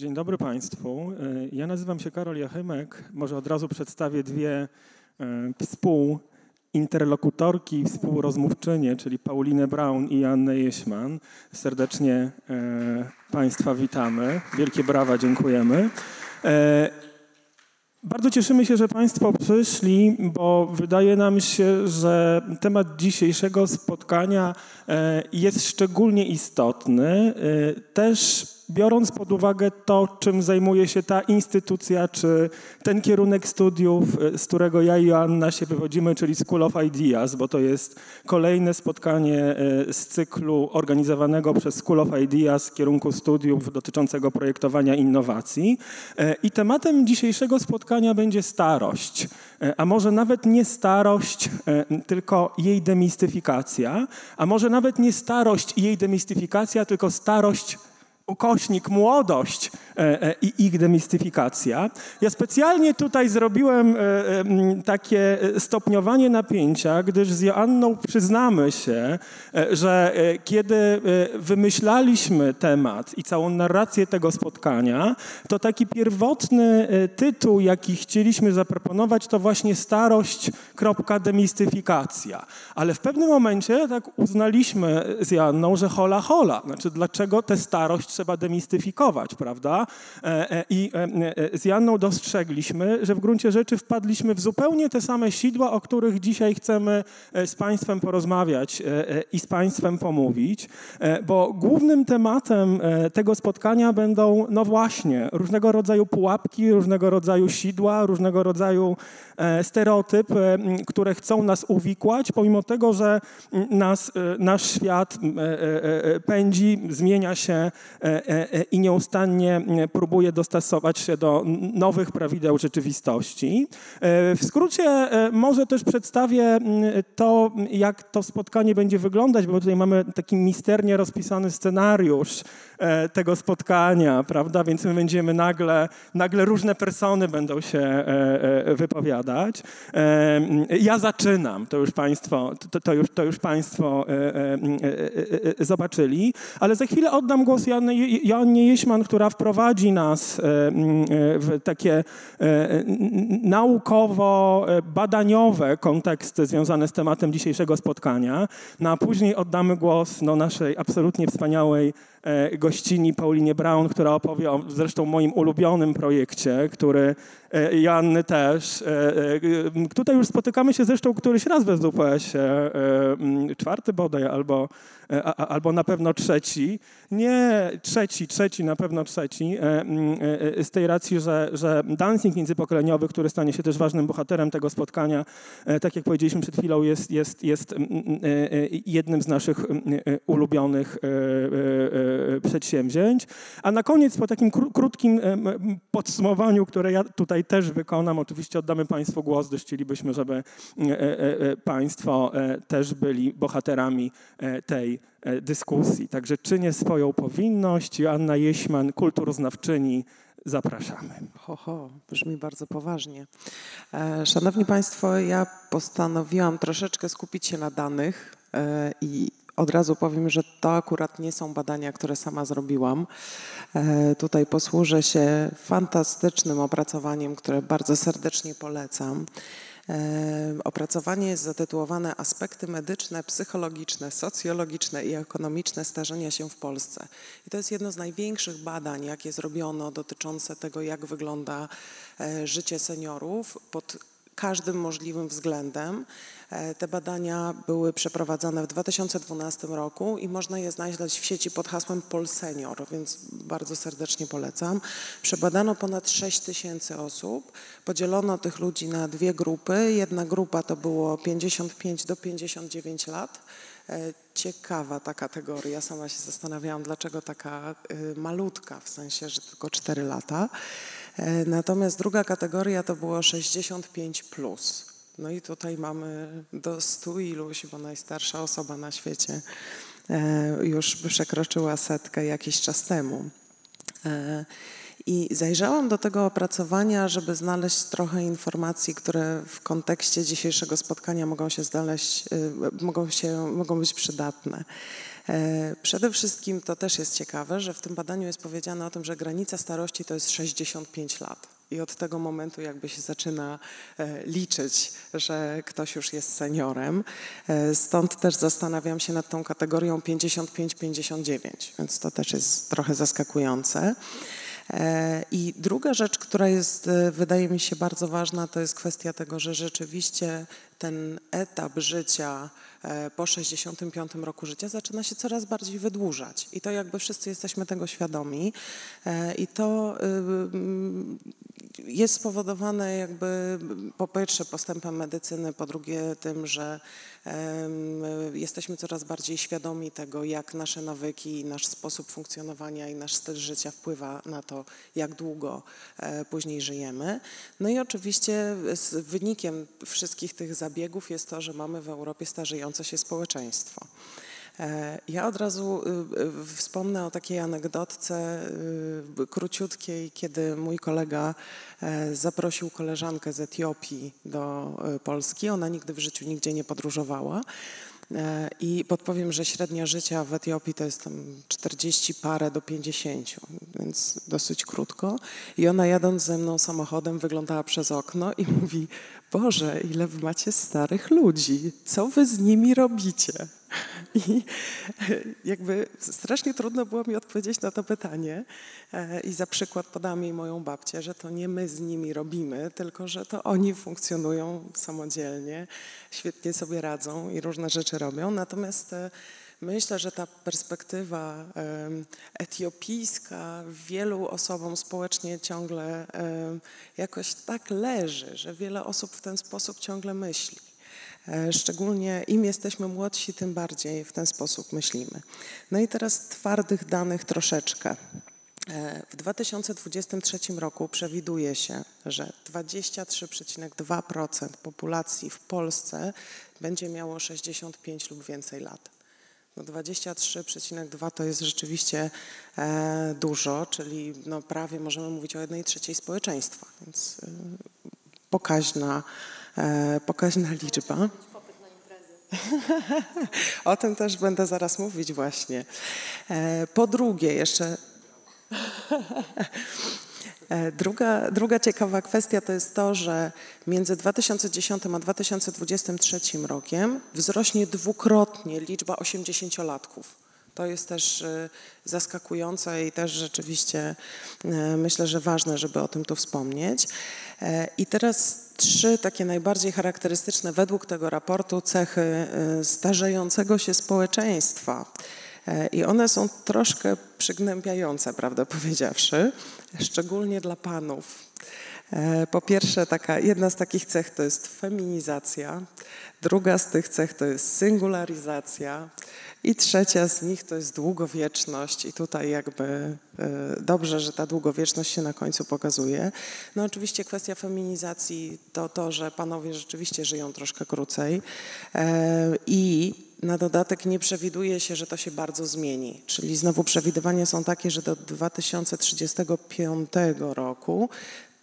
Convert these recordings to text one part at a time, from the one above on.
Dzień dobry Państwu. E, ja nazywam się Karol Jachymek. Może od razu przedstawię dwie e, współinterlokutorki, współrozmówczynie, czyli Paulinę Braun i Annę Jeśman. Serdecznie e, Państwa witamy. Wielkie brawa, dziękujemy. Bardzo cieszymy się, że Państwo przyszli, bo wydaje nam się, że temat dzisiejszego spotkania jest szczególnie istotny. Też biorąc pod uwagę to, czym zajmuje się ta instytucja, czy ten kierunek studiów, e, z którego ja i Joanna się wywodzimy, czyli School of Ideas, bo to jest kolejne spotkanie e, z cyklu organizowanego przez School of Ideas kierunku studiów dotyczącego projektowania innowacji. E, I tematem dzisiejszego spotkania będzie starość, a może nawet nie starość, tylko jej demistyfikacja, a może nawet nie starość i jej demistyfikacja, tylko starość ukośnik młodość e, e, i ich demistyfikacja. Ja specjalnie tutaj zrobiłem e, takie stopniowanie napięcia, gdyż z Joanną przyznamy się, że kiedy wymyślaliśmy temat i całą narrację tego spotkania, to taki pierwotny tytuł, jaki chcieliśmy zaproponować, to właśnie starość, kropka, demistyfikacja. Ale w pewnym momencie tak uznaliśmy z Joanną, że hola hola, znaczy dlaczego tę starość trzeba demistyfikować, prawda? E, e, I e, z Janną dostrzegliśmy, że w gruncie rzeczy wpadliśmy w zupełnie te same sidła, o których dzisiaj chcemy z Państwem porozmawiać i z Państwem pomówić, bo głównym tematem tego spotkania będą, no właśnie, różnego rodzaju pułapki, różnego rodzaju sidła, różnego rodzaju stereotypy, które chcą nas uwikłać, pomimo tego, że nas, nasz świat pędzi, zmienia się i nieustannie e, próbuje dostosować się do nowych prawideł rzeczywistości. W skrócie może też przedstawię to, jak to spotkanie będzie wyglądać, bo tutaj mamy taki misternie rozpisany scenariusz tego spotkania, prawda? Więc my będziemy nagle, nagle różne persony będą się wypowiadać. Ja zaczynam, to już Państwo, to, to już, to już państwo zobaczyli, ale za chwilę oddam głos Janny Joannie Jeśman, która wprowadzi nas e, e, w takie e, naukowo-badaniowe konteksty związane z tematem dzisiejszego spotkania, no a później oddamy głos no, naszej absolutnie wspaniałej gościni Paulinie Brown, która opowie o zresztą moim ulubionym projekcie, który e, Janny też. E, tutaj już spotykamy się zresztą któryś raz w SWPS-ie, czwarty bodaj albo, albo na pewno trzeci. Nie trzeci, trzeci, na pewno trzeci, z tej racji, że, że dancing międzypokoleniowy, który stanie się też ważnym bohaterem tego spotkania, tak jak powiedzieliśmy przed chwilą, jest, jest, jest jednym z naszych ulubionych E, przedsięwzięć. A na koniec, po takim krótkim e, podsumowaniu, które ja tutaj też wykonam, oczywiście oddamy Państwu głos, gdyż chcielibyśmy, żeby e, Państwo też byli bohaterami tej dyskusji. Także czynię swoją powinność. Joanna Jeśman, kulturoznawczyni, Zapraszamy. Ho, ho, brzmi bardzo poważnie. Szanowni Państwo, ja postanowiłam troszeczkę skupić się na danych i od razu powiem, że to akurat nie są badania, które sama zrobiłam. E, tutaj posłużę się fantastycznym opracowaniem, które bardzo serdecznie polecam. E, opracowanie jest zatytułowane Aspekty medyczne, psychologiczne, socjologiczne i ekonomiczne starzenia się w Polsce. I to jest jedno z największych badań, jakie zrobiono dotyczące tego, jak wygląda e, życie seniorów pod każdym możliwym względem. E, te badania były przeprowadzane w 2012 roku i można je znaleźć w sieci pod hasłem Polsenior, więc bardzo serdecznie polecam. Przebadano ponad 6 tysięcy osób. Podzielono tych ludzi na dwie grupy. Jedna grupa to było 55 do 59 lat. E, ciekawa ta kategoria. Sama się zastanawiałam, dlaczego taka y, malutka, w sensie, że tylko 4 lata. E, natomiast druga kategoria to było 65 plus. No i tutaj mamy do stu iluś, bo najstarsza osoba na świecie e, już przekroczyła setkę jakiś czas temu. E, I zajrzałam do tego opracowania, żeby znaleźć trochę informacji, które w kontekście dzisiejszego spotkania mogą się znaleźć, mogą, się, mogą być przydatne. E, przede wszystkim to też jest ciekawe, że w tym badaniu jest powiedziane o tym, że granica starości to jest 65 lat. I od tego momentu jakby się zaczyna e, liczyć, że ktoś już jest seniorem. E, stąd też zastanawiam się nad tą kategorią 55-59, więc to też jest trochę zaskakujące. I druga rzecz, która jest, wydaje mi się, bardzo ważna, to jest kwestia tego, że rzeczywiście ten etap życia po 65 roku życia zaczyna się coraz bardziej wydłużać. I to jakby wszyscy jesteśmy tego świadomi. E, I to y, jest spowodowane jakby po pierwsze postępem medycyny, po drugie tym, że jesteśmy coraz bardziej świadomi tego, jak nasze nawyki, nasz sposób funkcjonowania i nasz styl życia wpływa na to, jak długo e, później żyjemy. No i oczywiście wynikiem wszystkich tych zabiegów jest to, że mamy w Europie starzejące się społeczeństwo. E, ja od razu y, y, wspomnę o takiej anegdotce y, króciutkiej, kiedy mój kolega e, zaprosił koleżankę z Etiopii do e, Polski. Ona nigdy w życiu nigdzie nie podróżowała. I podpowiem, że średnia życia w Etiopii to jest tam 40 parę do 50, więc dosyć krótko. I ona jadąc ze mną samochodem wyglądała przez okno i mówi: Boże, ile wy macie starych ludzi, co wy z nimi robicie? I jakby strasznie trudno było mi odpowiedzieć na to pytanie. E, I za przykład podam jej moją babcię, że to nie my z nimi robimy, tylko że to oni funkcjonują samodzielnie, świetnie sobie radzą i różne rzeczy robią. Natomiast e, Myślę, że ta perspektywa etiopijska wielu osobom społecznie ciągle jakoś tak leży, że wiele osób w ten sposób ciągle myśli. E, szczególnie im jesteśmy młodsi, tym bardziej w ten sposób myślimy. No i teraz twardych danych troszeczkę. E, w 2023 roku przewiduje się, że 23,2% populacji w Polsce będzie miało 65 lub więcej lat. No 23,2 to jest rzeczywiście e, dużo, czyli no prawie możemy mówić o jednej trzeciej społeczeństwa, więc pokaźna, pokaźna liczba. o tym też będę zaraz mówić właśnie. E, po drugie, jeszcze E, druga, druga ciekawa kwestia to jest to, że między 2010 a 2023 rokiem wzrośnie dwukrotnie liczba 80-latków. To jest też e, zaskakujące i też rzeczywiście e, myślę, że ważne, żeby o tym tu wspomnieć. I teraz trzy takie najbardziej charakterystyczne według tego raportu cechy starzejącego się społeczeństwa. I one są troszkę przygnębiające, prawdę powiedziawszy szczególnie dla panów. E, po pierwsze, taka, jedna z takich cech to jest feminizacja, druga z tych cech to jest singularyzacja i trzecia z nich to jest długowieczność i tutaj jakby e, dobrze, że ta długowieczność się na końcu pokazuje. No oczywiście kwestia feminizacji to to, że panowie rzeczywiście żyją troszkę krócej e, i na dodatek nie przewiduje się, że to się bardzo zmieni. Czyli znowu przewidywania są takie, że do 2035 roku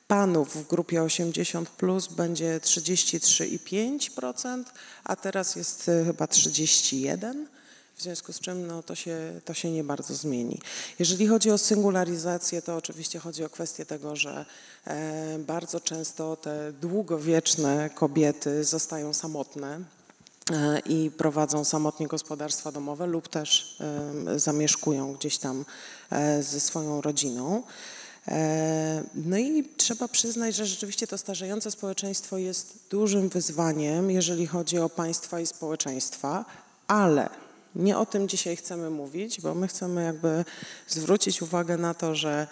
panów w grupie 80 plus będzie 33,5%, a teraz jest e, chyba 31%. W związku z czym no, to, się, to się nie bardzo zmieni. Jeżeli chodzi o singularyzację, to oczywiście chodzi o kwestię tego, że e, bardzo często te długowieczne kobiety zostają samotne E, i prowadzą samotnie gospodarstwa domowe lub też e, zamieszkują gdzieś tam e, ze swoją rodziną. No i trzeba przyznać, że rzeczywiście to starzejące społeczeństwo jest dużym wyzwaniem, jeżeli chodzi o państwa i społeczeństwa, ale nie o tym dzisiaj chcemy mówić, bo my chcemy jakby zwrócić uwagę na to, że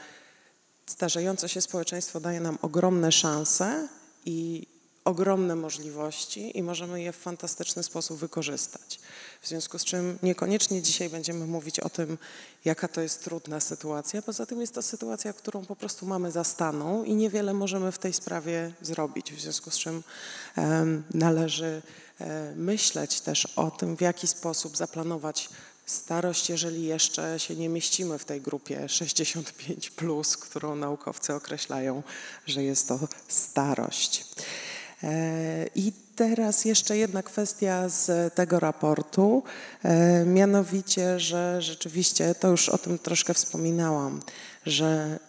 starzejące się społeczeństwo daje nam ogromne szanse i ogromne możliwości i możemy je w fantastyczny sposób wykorzystać. W związku z czym niekoniecznie dzisiaj będziemy mówić o tym, jaka to jest trudna sytuacja. Poza tym jest to sytuacja, którą po prostu mamy zastaną i niewiele możemy w tej sprawie zrobić. W związku z czym um, należy myśleć też o tym, w jaki sposób zaplanować starość, jeżeli jeszcze się nie mieścimy w tej grupie 65, plus, którą naukowcy określają, że jest to starość. I teraz jeszcze jedna kwestia z tego raportu, mianowicie, że rzeczywiście, to już o tym troszkę wspominałam, że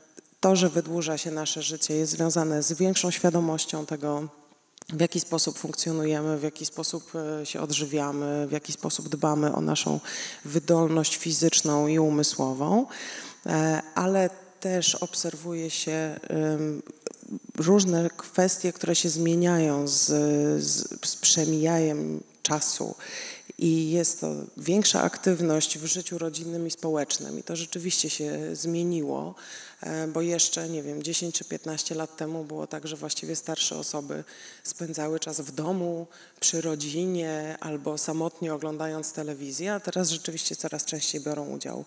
to, że wydłuża się nasze życie, jest związane z większą świadomością tego, w jaki sposób funkcjonujemy, w jaki sposób e, się odżywiamy, w jaki sposób dbamy o naszą wydolność fizyczną i umysłową, e, ale też obserwuje się różne kwestie, które się zmieniają z, z, z przemijajem czasu. I jest to większa aktywność w życiu rodzinnym i społecznym. I to rzeczywiście się zmieniło. E, bo jeszcze, nie wiem, 10 czy 15 lat temu było tak, że właściwie starsze osoby spędzały czas w domu, przy rodzinie albo samotnie oglądając telewizję, a teraz rzeczywiście coraz częściej biorą udział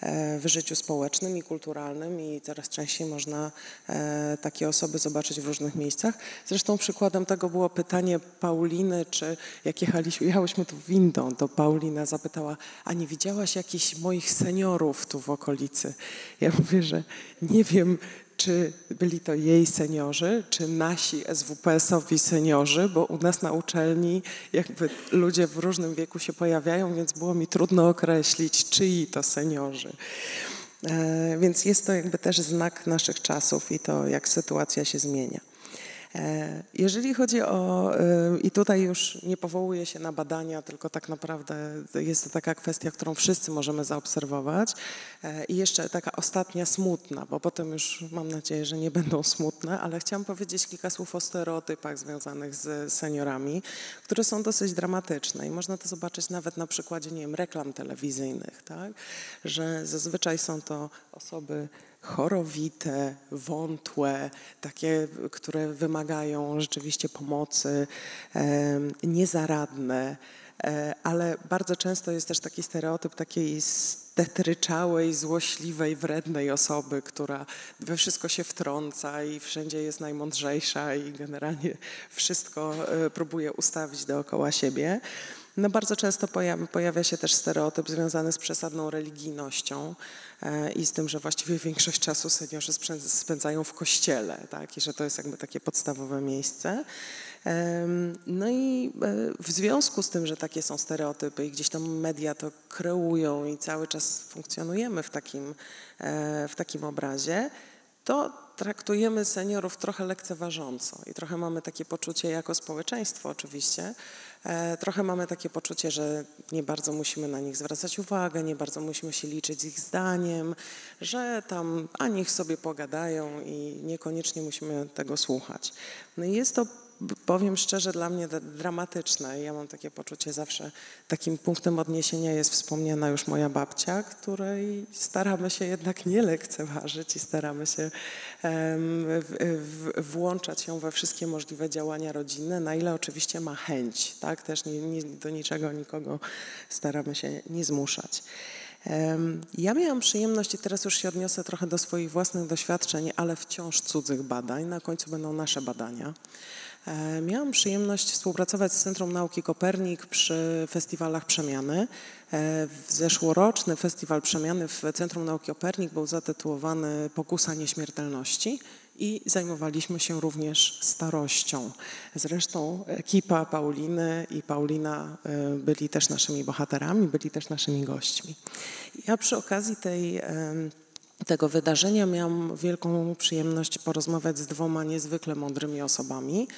e, w życiu społecznym i kulturalnym i coraz częściej można e, takie osoby zobaczyć w różnych miejscach. Zresztą przykładem tego było pytanie Pauliny, czy jak jechaliśmy, jechałyśmy tu windą, to Paulina zapytała, a nie widziałaś jakichś moich seniorów tu w okolicy? Ja mówię, że nie wiem, czy byli to jej seniorzy, czy nasi SWPS-owi seniorzy, bo u nas na uczelni jakby ludzie w różnym wieku się pojawiają, więc było mi trudno określić, czyi to seniorzy. E, więc jest to jakby też znak naszych czasów i to, jak sytuacja się zmienia. E, jeżeli chodzi o, e, i tutaj już nie powołuję się na badania, tylko tak naprawdę jest to taka kwestia, którą wszyscy możemy zaobserwować. E, I jeszcze taka ostatnia smutna, bo potem już mam nadzieję, że nie będą smutne, ale chciałam powiedzieć kilka słów o stereotypach związanych z seniorami, które są dosyć dramatyczne i można to zobaczyć nawet na przykładzie, nie wiem, reklam telewizyjnych, tak? że zazwyczaj są to osoby chorowite, wątłe, takie, które wymagają rzeczywiście pomocy, niezaradne, e, ale bardzo często jest też taki stereotyp takiej stetryczałej, złośliwej, wrednej osoby, która we wszystko się wtrąca i wszędzie jest najmądrzejsza i generalnie wszystko e, próbuje ustawić dookoła siebie. No bardzo często pojawia, pojawia się też stereotyp związany z przesadną religijnością e, i z tym, że właściwie większość czasu seniorzy spędzają w kościele, tak? i że to jest jakby takie podstawowe miejsce. No i e, w związku z tym, że takie są stereotypy i gdzieś tam media to kreują i cały czas funkcjonujemy w takim, e, w takim obrazie, to traktujemy seniorów trochę lekceważąco i trochę mamy takie poczucie jako społeczeństwo oczywiście, E, trochę mamy takie poczucie, że nie bardzo musimy na nich zwracać uwagę, nie bardzo musimy się liczyć z ich zdaniem, że tam a niech sobie pogadają i niekoniecznie musimy tego słuchać. No i jest to powiem szczerze, dla mnie dramatyczne. Ja mam takie poczucie zawsze, takim punktem odniesienia jest wspomniana już moja babcia, której staramy się jednak nie lekceważyć i staramy się włączać ją we wszystkie możliwe działania rodzinne, na ile oczywiście ma chęć. Tak? Też nie, nie, do niczego nikogo staramy się nie zmuszać. Ja miałam przyjemność, i teraz już się odniosę trochę do swoich własnych doświadczeń, ale wciąż cudzych badań. Na końcu będą nasze badania. E, miałam przyjemność współpracować z Centrum Nauki Kopernik przy festiwalach Przemiany. E, zeszłoroczny festiwal Przemiany w Centrum Nauki Kopernik był zatytułowany Pokusa Nieśmiertelności i zajmowaliśmy się również starością. Zresztą ekipa Pauliny i Paulina e, byli też naszymi bohaterami, byli też naszymi gośćmi. Ja przy okazji tej tego wydarzenia miałam wielką przyjemność porozmawiać z dwoma niezwykle mądrymi osobami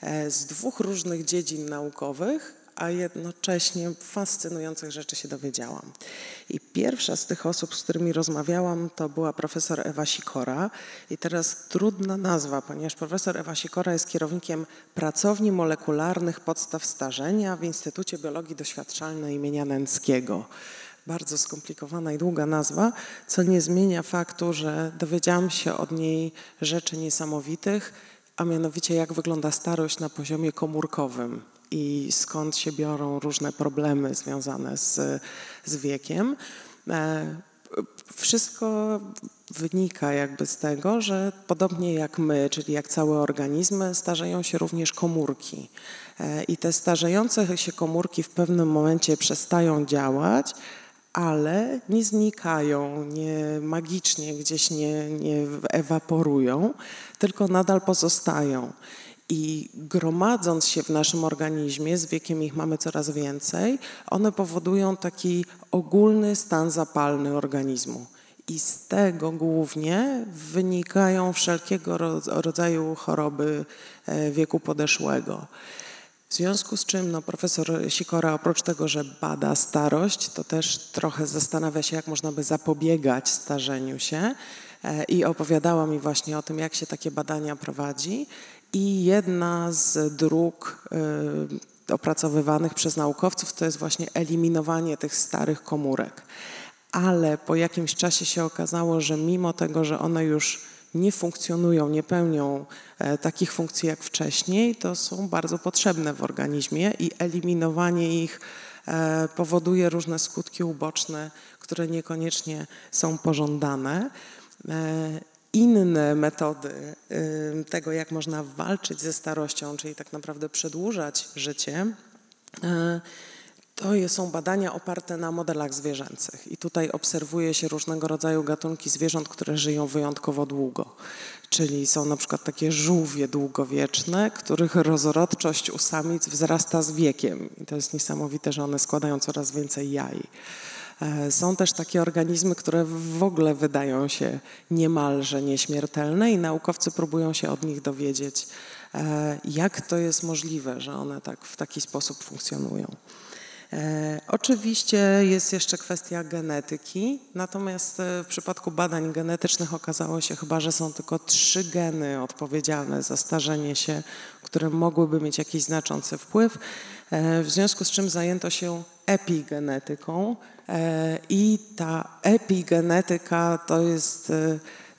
e, z dwóch różnych dziedzin naukowych, a jednocześnie fascynujących rzeczy się dowiedziałam. I pierwsza z tych osób, z którymi rozmawiałam, to była profesor Ewa Sikora. I teraz trudna nazwa, ponieważ profesor Ewa Sikora jest kierownikiem Pracowni Molekularnych Podstaw Starzenia w Instytucie Biologii Doświadczalnej imienia Nęckiego bardzo skomplikowana i długa nazwa, co nie zmienia faktu, że dowiedziałam się od niej rzeczy niesamowitych, a mianowicie jak wygląda starość na poziomie komórkowym i skąd się biorą różne problemy związane z, z wiekiem. E, wszystko wynika jakby z tego, że podobnie jak my, czyli jak całe organizmy, starzeją się również komórki. E, I te starzejące się komórki w pewnym momencie przestają działać, ale nie znikają, nie magicznie gdzieś nie, nie ewaporują, tylko nadal pozostają. I gromadząc się w naszym organizmie, z wiekiem ich mamy coraz więcej, one powodują taki ogólny stan zapalny organizmu. I z tego głównie wynikają wszelkiego rodzaju choroby e, wieku podeszłego. W związku z czym no, profesor Sikora oprócz tego, że bada starość, to też trochę zastanawia się, jak można by zapobiegać starzeniu się e, i opowiadała mi właśnie o tym, jak się takie badania prowadzi. I jedna z dróg y, opracowywanych przez naukowców to jest właśnie eliminowanie tych starych komórek. Ale po jakimś czasie się okazało, że mimo tego, że one już nie funkcjonują, nie pełnią e, takich funkcji jak wcześniej, to są bardzo potrzebne w organizmie i eliminowanie ich e, powoduje różne skutki uboczne, które niekoniecznie są pożądane. E, inne metody tego, jak można walczyć ze starością, czyli tak naprawdę przedłużać życie, to są badania oparte na modelach zwierzęcych. I tutaj obserwuje się różnego rodzaju gatunki zwierząt, które żyją wyjątkowo długo. Czyli są na przykład takie żółwie długowieczne, których rozrodczość u samic wzrasta z wiekiem. I to jest niesamowite, że one składają coraz więcej jaj. E, są też takie organizmy, które w ogóle wydają się niemalże nieśmiertelne i naukowcy próbują się od nich dowiedzieć, e, jak to jest możliwe, że one tak w taki sposób funkcjonują. E, oczywiście jest jeszcze kwestia genetyki, natomiast e, w przypadku badań genetycznych okazało się chyba, że są tylko trzy geny odpowiedzialne za starzenie się, które mogłyby mieć jakiś znaczący wpływ, e, w związku z czym zajęto się epigenetyką i ta epigenetyka to jest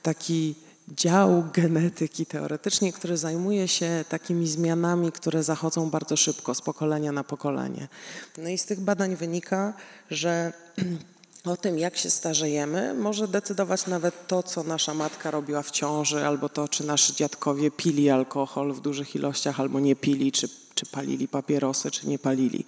taki dział genetyki teoretycznie, który zajmuje się takimi zmianami, które zachodzą bardzo szybko, z pokolenia na pokolenie. No i z tych badań wynika, że o tym, jak się starzejemy, może decydować nawet to, co nasza matka robiła w ciąży, albo to, czy nasi dziadkowie pili alkohol w dużych ilościach, albo nie pili, czy, czy palili papierosy, czy nie palili.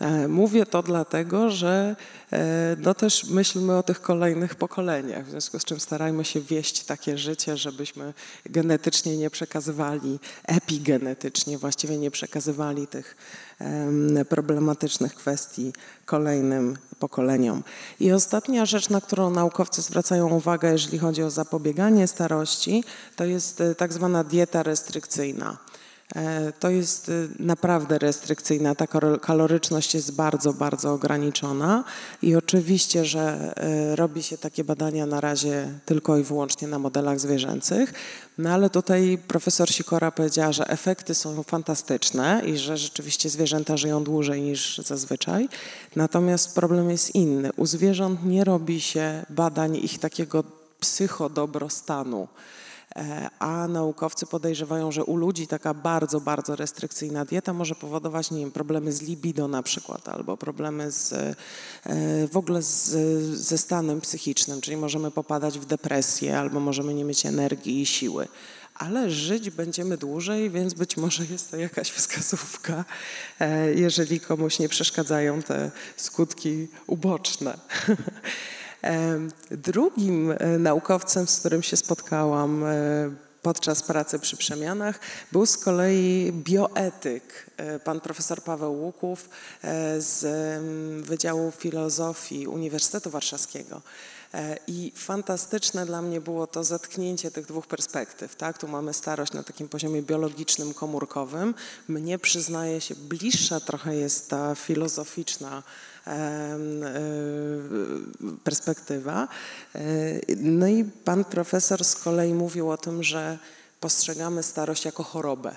E, mówię to dlatego, że e, no też myślmy o tych kolejnych pokoleniach, w związku z czym starajmy się wieść takie życie, żebyśmy genetycznie nie przekazywali, epigenetycznie właściwie nie przekazywali tych problematycznych kwestii kolejnym pokoleniom. I ostatnia rzecz, na którą naukowcy zwracają uwagę, jeżeli chodzi o zapobieganie starości, to jest e, tak zwana dieta restrykcyjna. E, to jest y, naprawdę restrykcyjna. Ta kaloryczność jest bardzo, bardzo ograniczona i oczywiście, że y, robi się takie badania na razie tylko i wyłącznie na modelach zwierzęcych, no ale tutaj profesor Sikora powiedziała, że efekty są fantastyczne i że rzeczywiście zwierzęta żyją dłużej niż zazwyczaj. Natomiast problem jest inny. U zwierząt nie robi się badań ich takiego psychodobrostanu. E, a naukowcy podejrzewają, że u ludzi taka bardzo, bardzo restrykcyjna dieta może powodować, nie wiem, problemy z libido na przykład, albo problemy z, e, w ogóle z, ze stanem psychicznym, czyli możemy popadać w depresję, albo możemy nie mieć energii i siły ale żyć będziemy dłużej, więc być może jest to jakaś wskazówka, e, jeżeli komuś nie przeszkadzają te skutki uboczne. Drugim e, naukowcem, z którym się spotkałam e, podczas pracy przy przemianach był z kolei bioetyk, e, pan profesor Paweł Łuków z Wydziału Filozofii Uniwersytetu Warszawskiego. I fantastyczne dla mnie było to zetknięcie tych dwóch perspektyw. Tak? Tu mamy starość na takim poziomie biologicznym, komórkowym. Mnie przyznaje się, bliższa trochę jest ta filozoficzna perspektywa. E, no i pan profesor z kolei mówił o tym, że postrzegamy starość jako chorobę.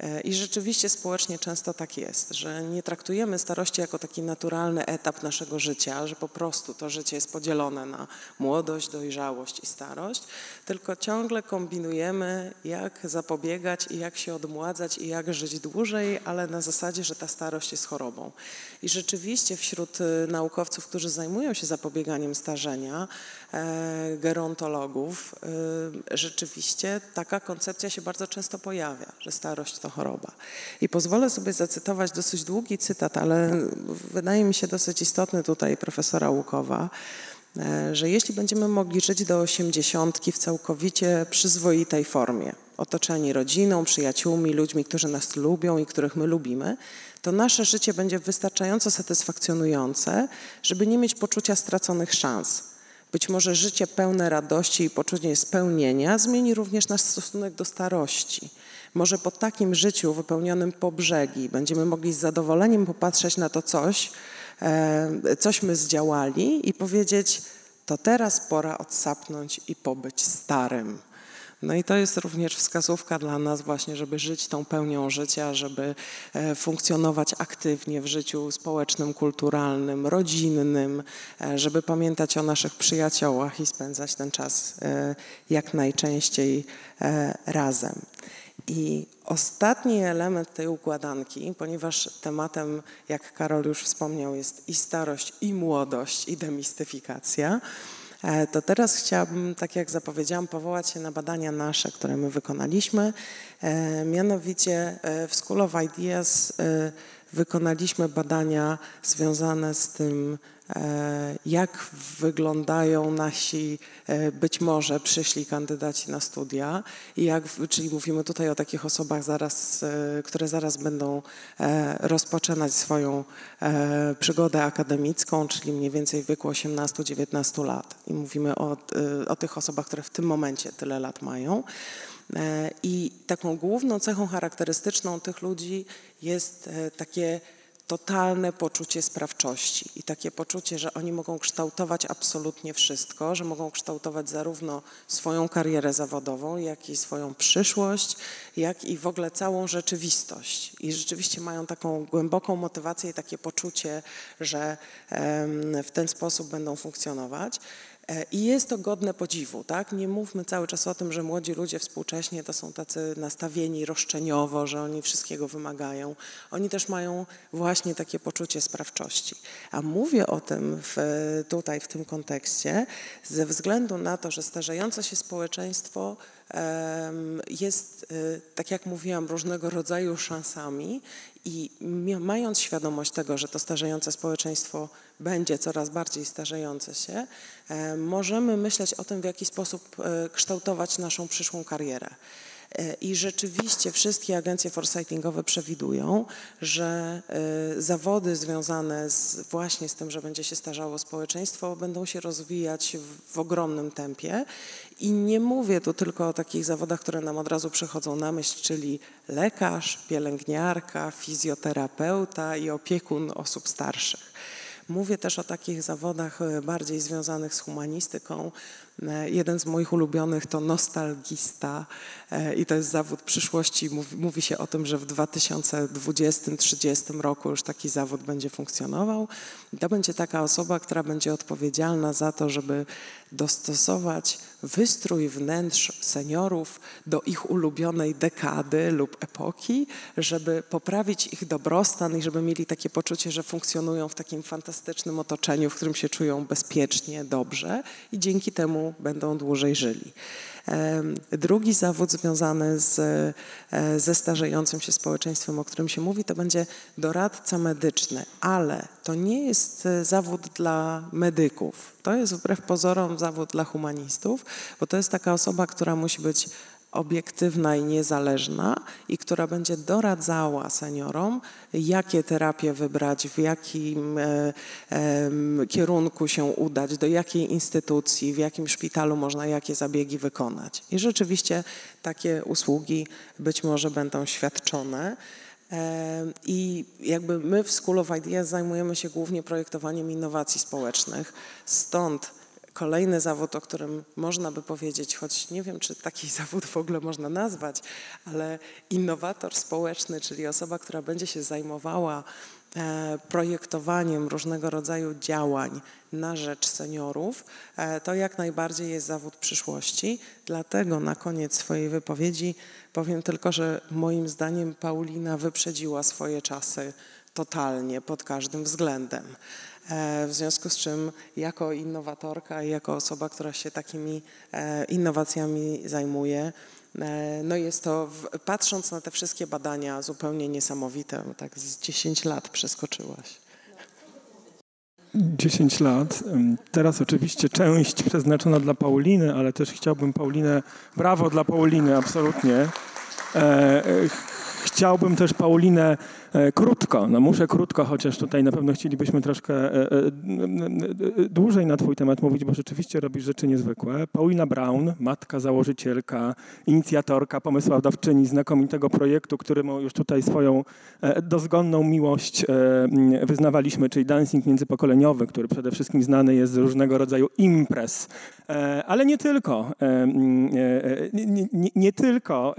E, I rzeczywiście społecznie często tak jest, że nie traktujemy starości jako taki naturalny etap naszego życia, że po prostu to życie jest podzielone na młodość, dojrzałość i starość, tylko ciągle kombinujemy, jak zapobiegać i jak się odmładzać i jak żyć dłużej, ale na zasadzie, że ta starość jest chorobą. I rzeczywiście wśród y, naukowców, którzy zajmują się zapobieganiem starzenia, gerontologów, y, rzeczywiście taka koncepcja się bardzo często pojawia, że starość to choroba. I pozwolę sobie zacytować dosyć długi cytat, ale wydaje mi się dosyć istotny tutaj profesora Łukowa, e, że jeśli będziemy mogli żyć do osiemdziesiątki w całkowicie przyzwoitej formie, otoczeni rodziną, przyjaciółmi, ludźmi, którzy nas lubią i których my lubimy, to nasze życie będzie wystarczająco satysfakcjonujące, żeby nie mieć poczucia straconych szans. Być może życie pełne radości i poczucie spełnienia zmieni również nasz stosunek do starości. Może po takim życiu wypełnionym po brzegi będziemy mogli z zadowoleniem popatrzeć na to coś, e, cośmy zdziałali i powiedzieć, to teraz pora odsapnąć i pobyć starym. No i to jest również wskazówka dla nas właśnie, żeby żyć tą pełnią życia, żeby e, funkcjonować aktywnie w życiu społecznym, kulturalnym, rodzinnym, e, żeby pamiętać o naszych przyjaciołach i spędzać ten czas e, jak najczęściej razem. I ostatni element tej układanki, ponieważ tematem, jak Karol już wspomniał, jest i starość, i młodość, i demistyfikacja, to teraz chciałabym, tak jak zapowiedziałam, powołać się na badania nasze, które my wykonaliśmy. E, mianowicie e, w School of Ideas wykonaliśmy badania związane z tym, E, jak wyglądają nasi e, być może przyszli kandydaci na studia i jak, czyli mówimy tutaj o takich osobach zaraz, e, które zaraz będą rozpoczynać swoją przygodę akademicką, czyli mniej więcej w wieku 18-19 lat. I mówimy o, o tych osobach, które w tym momencie tyle lat mają. I taką główną cechą charakterystyczną tych ludzi jest takie totalne poczucie sprawczości i takie poczucie, że oni mogą kształtować absolutnie wszystko, że mogą kształtować zarówno swoją karierę zawodową, jak i swoją przyszłość, jak i w ogóle całą rzeczywistość. I rzeczywiście mają taką głęboką motywację i takie poczucie, że w ten sposób będą funkcjonować. E, I jest to godne podziwu, tak? Nie mówmy cały czas o tym, że młodzi ludzie współcześnie to są tacy nastawieni roszczeniowo, że oni wszystkiego wymagają. Oni też mają właśnie takie poczucie sprawczości. A mówię o tym w, tutaj, w tym kontekście, ze względu na to, że starzejące się społeczeństwo jest, e, tak jak mówiłam, różnego rodzaju szansami i mając świadomość tego, że to starzejące społeczeństwo będzie coraz bardziej starzejące się, e, możemy myśleć o tym, w jaki sposób e, kształtować naszą przyszłą karierę. E, I rzeczywiście wszystkie agencje foresightingowe przewidują, że zawody związane z, właśnie z tym, że będzie się starzało społeczeństwo, będą się rozwijać w, w ogromnym tempie. I nie mówię tu tylko o takich zawodach, które nam od razu przychodzą na myśl, czyli lekarz, pielęgniarka, fizjoterapeuta i opiekun osób starszych. Mówię też o takich zawodach e, bardziej związanych z humanistyką. E, jeden z moich ulubionych to nostalgista e, i to jest zawód przyszłości. Mówi, mówi się o tym, że w 2020-2030 roku już taki zawód będzie funkcjonował. To będzie taka osoba, która będzie odpowiedzialna za to, żeby dostosować wystrój wnętrz seniorów do ich ulubionej dekady lub epoki, żeby poprawić ich dobrostan i żeby mieli takie poczucie, że funkcjonują w takim fantastycznym otoczeniu, w którym się czują bezpiecznie, dobrze i dzięki temu będą dłużej żyli. Drugi zawód związany z, e, ze starzejącym się społeczeństwem, o którym się mówi, to będzie doradca medyczny, ale to nie jest e, zawód dla medyków. To jest wbrew pozorom zawód dla humanistów, bo to jest taka osoba, która musi być obiektywna i niezależna i która będzie doradzała seniorom, jakie terapie wybrać, w jakim e, e, kierunku się udać, do jakiej instytucji, w jakim szpitalu można jakie zabiegi wykonać. I rzeczywiście takie usługi być może będą świadczone. E, I jakby my w School of Ideas zajmujemy się głównie projektowaniem innowacji społecznych. Stąd kolejny zawód, o którym można by powiedzieć, choć nie wiem, czy taki zawód w ogóle można nazwać, ale innowator społeczny, czyli osoba, która będzie się zajmowała e, projektowaniem różnego rodzaju działań na rzecz seniorów, e, to jak najbardziej jest zawód przyszłości. Dlatego na koniec swojej wypowiedzi powiem tylko, że moim zdaniem Paulina wyprzedziła swoje czasy totalnie pod każdym względem. E, w związku z czym jako innowatorka i jako osoba, która się takimi e, innowacjami zajmuje, e, no jest to, patrząc na te wszystkie badania, zupełnie niesamowite. Tak z 10 lat przeskoczyłaś. 10 lat. Teraz oczywiście część przeznaczona dla Pauliny, ale też chciałbym Paulinę, brawo dla Pauliny, absolutnie. Chciałbym też Paulinę krótko, no muszę krótko, chociaż tutaj na pewno chcielibyśmy troszkę e, e, dłużej na twój temat mówić, bo rzeczywiście robisz rzeczy niezwykłe. Paulina Brown, matka, założycielka, inicjatorka, pomysłodawczyni znakomitego projektu, któremu już tutaj swoją dozgonną miłość wyznawaliśmy, czyli dancing międzypokoleniowy, który przede wszystkim znany jest z różnego rodzaju imprez. Ale nie tylko, nie, nie, nie tylko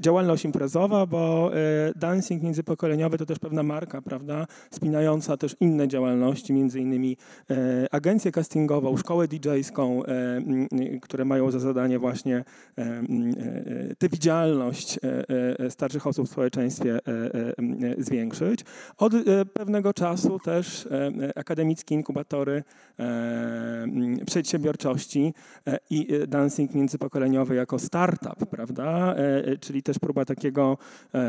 działalność imprezowa, bo dancing międzypokoleniowy to też pewna marka, prawda, spinająca też inne działalności, między innymi e, agencję castingową, szkołę DJ-ską, e, które mają za zadanie właśnie e, tę widzialność starszych osób w społeczeństwie zwiększyć. Od pewnego czasu też akademickie inkubatory przedsiębiorczości i dancing międzypokoleniowy jako startup, prawda, czyli też próba takiego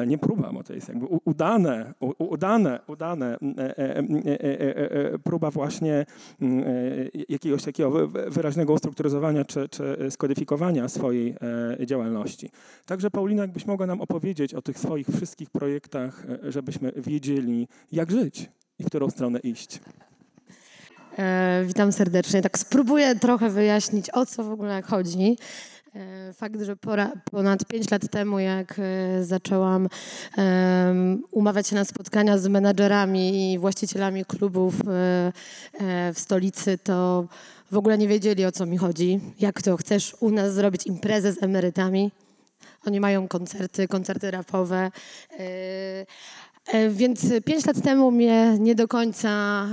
nie próba, bo to jest jakby udane, udane, udane e, e, e, próba właśnie jakiegoś takiego wyraźnego ustrukturyzowania czy, czy skodyfikowania swojej działalności. Także Paulina, jakbyś mogła nam opowiedzieć o tych swoich wszystkich projektach, żebyśmy wiedzieli, jak żyć i w którą stronę iść. witam serdecznie. Tak spróbuję trochę wyjaśnić, o co w ogóle chodzi. E, fakt, że pora, ponad 5 lat temu, jak e, zaczęłam um, umawiać się na spotkania z menadżerami i właścicielami klubów e, w stolicy, to w ogóle nie wiedzieli o co mi chodzi. Jak to chcesz u nas zrobić imprezę z emerytami? Oni mają koncerty, koncerty rapowe. E, więc pięć lat temu mnie nie do końca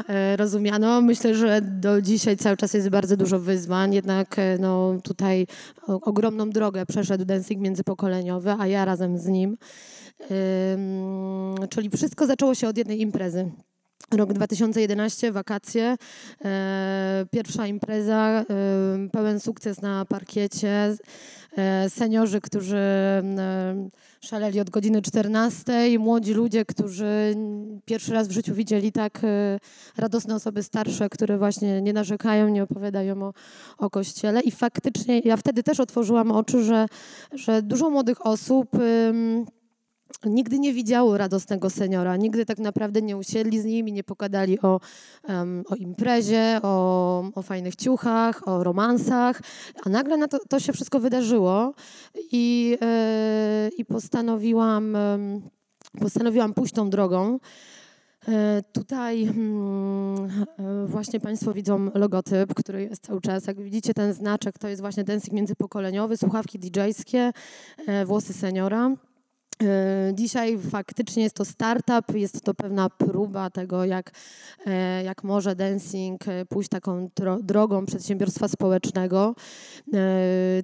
e, rozumiano. Myślę, że do dzisiaj cały czas jest bardzo dużo wyzwań, jednak e, no, tutaj ogromną drogę przeszedł dancing międzypokoleniowy, a ja razem z nim. Czyli wszystko zaczęło się od jednej imprezy. Rok 2011, wakacje, pierwsza impreza, pełen sukces na parkiecie, seniorzy, którzy szaleli od godziny 14, młodzi ludzie, którzy pierwszy raz w życiu widzieli tak e, radosne osoby starsze, które właśnie nie narzekają, nie opowiadają o, o kościele. I faktycznie ja wtedy też otworzyłam oczy, że, że dużo młodych osób nigdy nie widziało radosnego seniora, nigdy tak naprawdę nie usiedli z nimi, nie pokadali o, um, o imprezie, o, o fajnych ciuchach, o romansach, a nagle na to, to się wszystko wydarzyło i, yy, i postanowiłam, yy, postanowiłam pójść tą drogą. E, tutaj hmm, właśnie Państwo widzą logotyp, który jest cały czas. Jak widzicie, ten znaczek to jest właśnie dancing międzypokoleniowy, słuchawki DJ-skie, włosy seniora. E, dzisiaj faktycznie jest to startup, jest to pewna próba tego, jak, e, jak może dancing e, pójść taką drogą przedsiębiorstwa społecznego.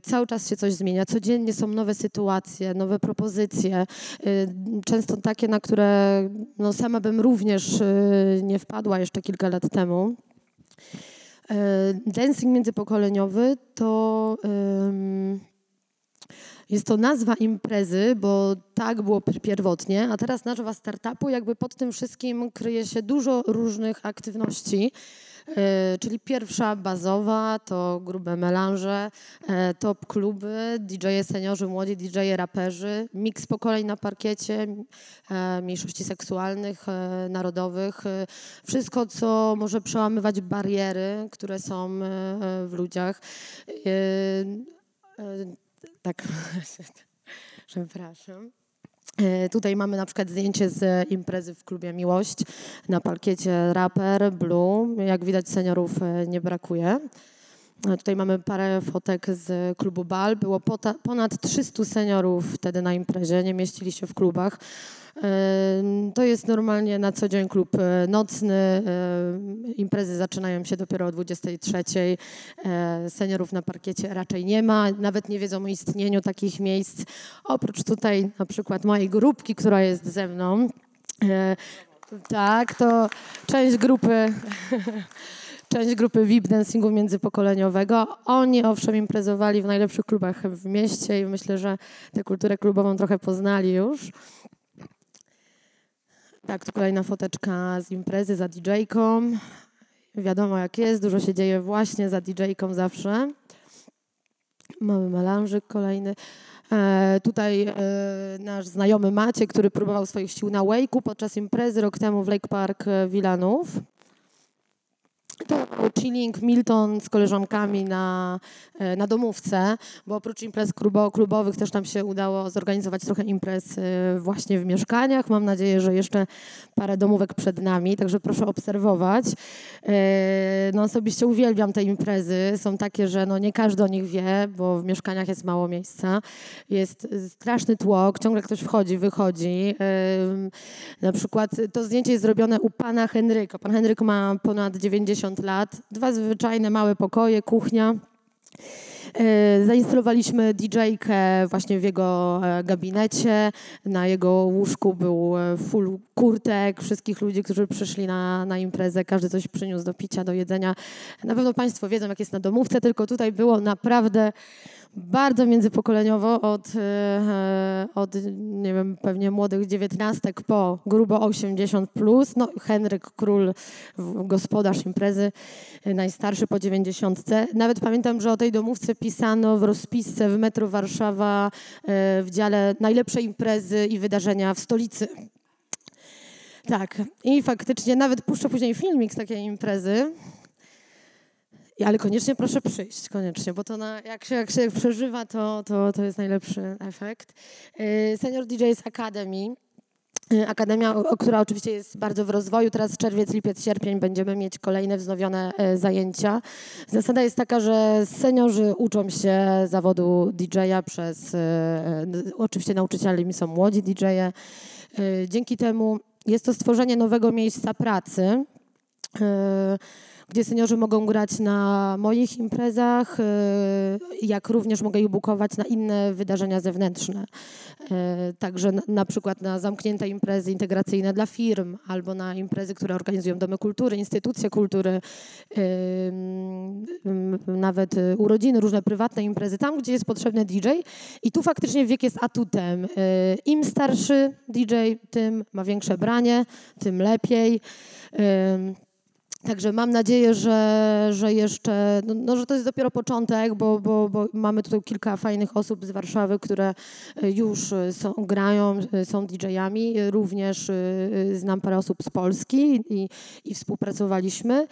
Cały czas się coś zmienia, codziennie są nowe sytuacje, nowe propozycje, często takie, na które no, sama bym również nie wpadła jeszcze kilka lat temu. Dancing międzypokoleniowy to. Jest to nazwa imprezy, bo tak było pierwotnie, a teraz nazwa startupu. Jakby pod tym wszystkim kryje się dużo różnych aktywności. E, czyli pierwsza bazowa to grube melanże, e, top kluby, DJ-e seniorzy, młodzi DJ-e raperzy, miks pokoleń na parkiecie, e, mniejszości seksualnych, narodowych, wszystko, co może przełamywać bariery, które są w ludziach tak, przepraszam. E, tutaj mamy na przykład zdjęcie z imprezy w klubie Miłość na parkiecie Rapper, Blue. Jak widać seniorów e, nie brakuje. E, tutaj mamy parę fotek z klubu Bal. Było ponad 300 seniorów wtedy na imprezie, nie mieścili się w klubach. To jest normalnie na co dzień klub e, nocny. Imprezy zaczynają się dopiero o 23. E, seniorów na parkiecie raczej nie ma. Nawet nie wiedzą o istnieniu takich miejsc. Oprócz tutaj na przykład mojej grupki, która jest ze mną. E, tak, to część grupy część grupy VIP dancingu międzypokoleniowego. Oni owszem imprezowali w najlepszych klubach w mieście i myślę, że tę kulturę klubową trochę poznali już. Tak, tu kolejna foteczka z imprezy za DJ-ką. Wiadomo jak jest, dużo się dzieje właśnie za DJ-ką zawsze. Mamy melanżyk kolejny. E, tutaj e, nasz znajomy Macie, który próbował swoich sił na Wake'u podczas imprezy rok temu w Lake Park Villanów. Chilling Milton z koleżankami na, e, na domówce, bo oprócz imprez klubo, klubowych też nam się udało zorganizować trochę imprez e, właśnie w mieszkaniach. Mam nadzieję, że jeszcze parę domówek przed nami, także proszę obserwować. E, no osobiście uwielbiam te imprezy. Są takie, że no nie każdy o nich wie, bo w mieszkaniach jest mało miejsca. Jest straszny tłok, ciągle ktoś wchodzi, wychodzi. Na przykład to zdjęcie jest zrobione u pana Henryka. Pan Henryk ma ponad 90 50 lat, dwa zwyczajne małe pokoje, kuchnia. E, zainstalowaliśmy DJ-kę właśnie w jego e, gabinecie. Na jego łóżku był e, full kurtek wszystkich ludzi, którzy przyszli na, na imprezę. Każdy coś przyniósł do picia, do jedzenia. Na pewno Państwo wiedzą, jak jest na domówce, tylko tutaj było naprawdę bardzo międzypokoleniowo od, e, od nie wiem, pewnie młodych dziewiętnastek po grubo 80 plus. No, Henryk Król, gospodarz imprezy, e, najstarszy po 90. Nawet pamiętam, że o tej domówce pisano w rozpisce w Metro Warszawa e, w dziale najlepsze imprezy i wydarzenia w stolicy. Tak, i faktycznie nawet puszczę później filmik z takiej imprezy. Ale koniecznie proszę przyjść, koniecznie, bo to na, jak, się, jak się przeżywa, to, to, to jest najlepszy efekt. Y, Senior DJs Academy. Y, Akademia, która oczywiście jest bardzo w rozwoju. Teraz czerwiec, lipiec, sierpień będziemy mieć kolejne wznowione e, zajęcia. Zasada jest taka, że seniorzy uczą się zawodu DJ-a przez, oczywiście nauczycielami są młodzi DJ-e. Dzięki temu jest to stworzenie nowego miejsca pracy gdzie seniorzy mogą grać na moich imprezach, y, jak również mogę ich bukować na inne wydarzenia zewnętrzne. Y, także na przykład na zamknięte imprezy integracyjne dla firm albo na imprezy, które organizują domy kultury, instytucje kultury, y, nawet urodziny, różne prywatne imprezy, tam gdzie jest potrzebny DJ. I tu faktycznie wiek jest atutem. Im starszy DJ, tym ma większe branie, tym lepiej. Także mam nadzieję, że, że jeszcze, no, no, że to jest dopiero początek, bo, bo, bo mamy tutaj kilka fajnych osób z Warszawy, które e, już e, są, grają, e, są DJ-ami. Również znam parę osób z Polski i, i współpracowaliśmy.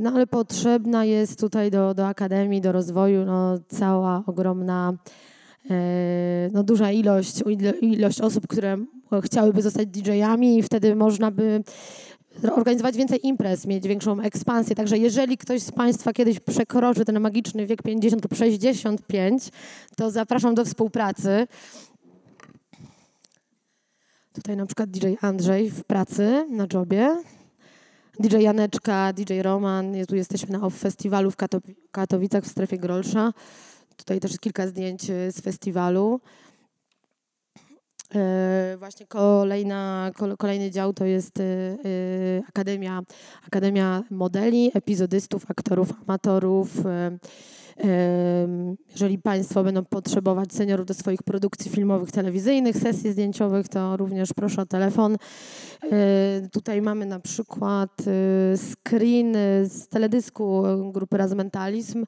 No ale potrzebna jest tutaj do, do Akademii, do rozwoju no, cała ogromna, no, duża ilość, ilość osób, które chciałyby zostać DJ-ami i wtedy można by organizować więcej imprez, mieć większą ekspansję. Także jeżeli ktoś z Państwa kiedyś przekroczy ten magiczny wiek 50 lub 65, to zapraszam do współpracy. Tutaj na przykład DJ Andrzej w pracy, na jobie. DJ Janeczka, DJ Roman. Tu jesteśmy na OFF festiwalu w Katowicach w strefie Grolsza. Tutaj też kilka zdjęć z festiwalu. E, właśnie kolejna, kolejny dział to jest e, e, Akademia, Akademia Modeli, epizodystów, aktorów, amatorów. Jeżeli Państwo będą potrzebować seniorów do swoich produkcji filmowych, telewizyjnych, sesji zdjęciowych, to również proszę o telefon. Tutaj mamy na przykład screen z teledysku grupy Razmentalizm,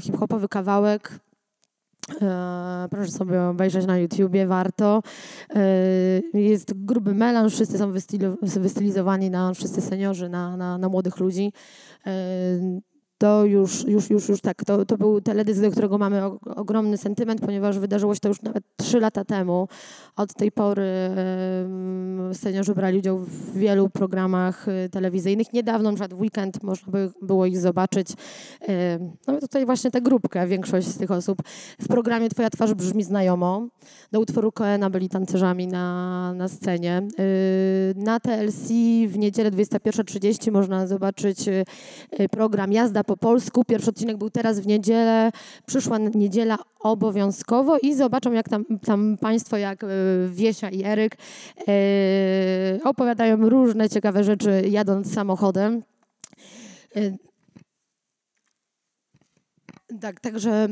hip-hopowy kawałek proszę sobie obejrzeć na YouTubie, warto. E, jest gruby melanż, wszyscy są wystylizowani na wszyscy seniorzy, na, na, na młodych ludzi. To już, już, już, już tak, to, to był teledysk, do którego mamy ogromny sentyment, ponieważ wydarzyło się to już nawet trzy lata temu. Od tej pory seniorzy brali udział w wielu programach y, telewizyjnych. Niedawno, przed weekend, można by było ich zobaczyć. No tutaj właśnie tę grupkę, większość z tych osób. W programie Twoja twarz brzmi znajomo. Do utworu Koena byli tancerzami na, na scenie. Y, na TLC w niedzielę 21.30 można zobaczyć y, program Jazda po polsku. Pierwszy odcinek był teraz w niedzielę. Przyszła niedziela obowiązkowo i zobaczą, jak tam, tam Państwo, jak Wiesia i Eryk e, opowiadają różne ciekawe rzeczy jadąc samochodem. Tak, także e,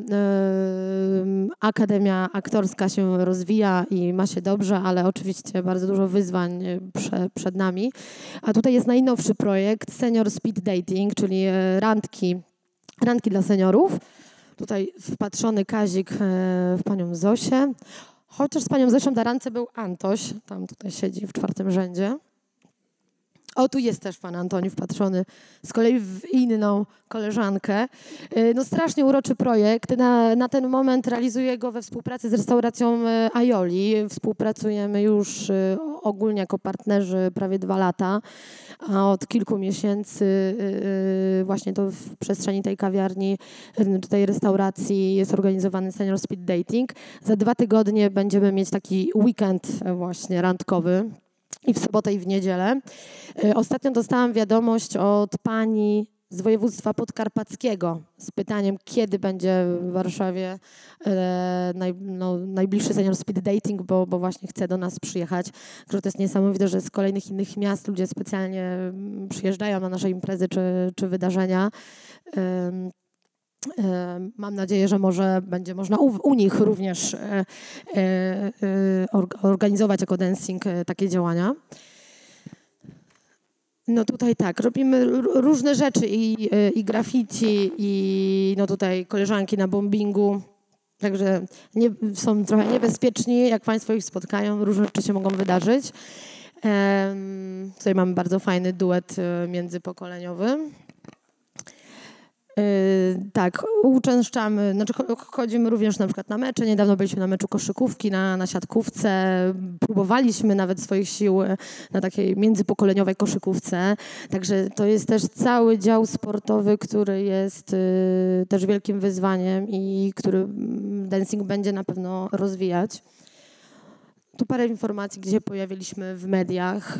Akademia Aktorska się rozwija i ma się dobrze, ale oczywiście bardzo dużo wyzwań e, prze, przed nami. A tutaj jest najnowszy projekt Senior Speed Dating, czyli e, randki, randki dla seniorów. Tutaj wpatrzony Kazik e, w panią Zosię. Chociaż z panią Zosią na randce był Antoś, tam tutaj siedzi w czwartym rzędzie. O, tu jest też pan Antoni wpatrzony z kolei w inną koleżankę. Y, no strasznie uroczy projekt. Na, na ten moment realizuję go we współpracy z restauracją y, Aioli. Współpracujemy już y, ogólnie jako partnerzy prawie dwa lata, a od kilku miesięcy właśnie to w przestrzeni tej kawiarni, tej restauracji jest organizowany senior speed dating. Za dwa tygodnie będziemy mieć taki weekend właśnie randkowy i w sobotę i w niedzielę. E, ostatnio dostałam wiadomość od pani z województwa podkarpackiego z pytaniem, kiedy będzie w Warszawie e, naj, no, najbliższy senior speed dating, bo, bo właśnie chce do nas przyjechać. To jest niesamowite, że z kolejnych innych miast ludzie specjalnie mm, przyjeżdżają na nasze imprezy czy, czy wydarzenia. Mam nadzieję, że może będzie można u, u nich również e, e, e, organizować jako dancing takie działania. No tutaj tak, robimy różne rzeczy i, i graffiti, i no tutaj koleżanki na bombingu. Także nie, są trochę niebezpieczni, jak Państwo ich spotkają, różne rzeczy się mogą wydarzyć. tutaj mamy bardzo fajny duet międzypokoleniowy. Yy, tak, uczęszczamy, znaczy chodzimy również na przykład na mecze. Niedawno byliśmy na meczu koszykówki, na, na siatkówce. Próbowaliśmy nawet swoich sił na takiej międzypokoleniowej koszykówce. Także to jest też cały dział sportowy, który jest y, też wielkim wyzwaniem i który mm, dancing będzie na pewno rozwijać. Tu parę informacji, gdzie pojawiliśmy w mediach.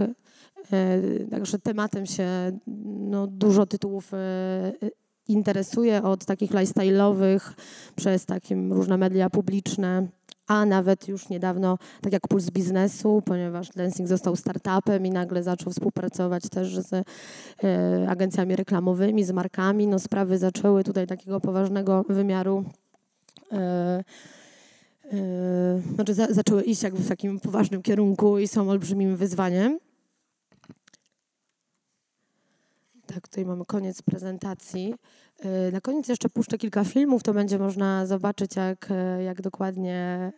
Y, także tematem się no, dużo tytułów y, interesuje od takich lifestyle'owych przez takie różne media publiczne, a nawet już niedawno, tak jak Puls Biznesu, ponieważ Dancing został startupem i nagle zaczął współpracować też z e, agencjami reklamowymi, z markami, no sprawy zaczęły tutaj takiego poważnego wymiaru e, znaczy za, zaczęły iść jakby w takim poważnym kierunku i są olbrzymim wyzwaniem. Tak, tutaj mamy koniec prezentacji. Y, na koniec jeszcze puszczę kilka filmów, to będzie można zobaczyć, jak, y, jak dokładnie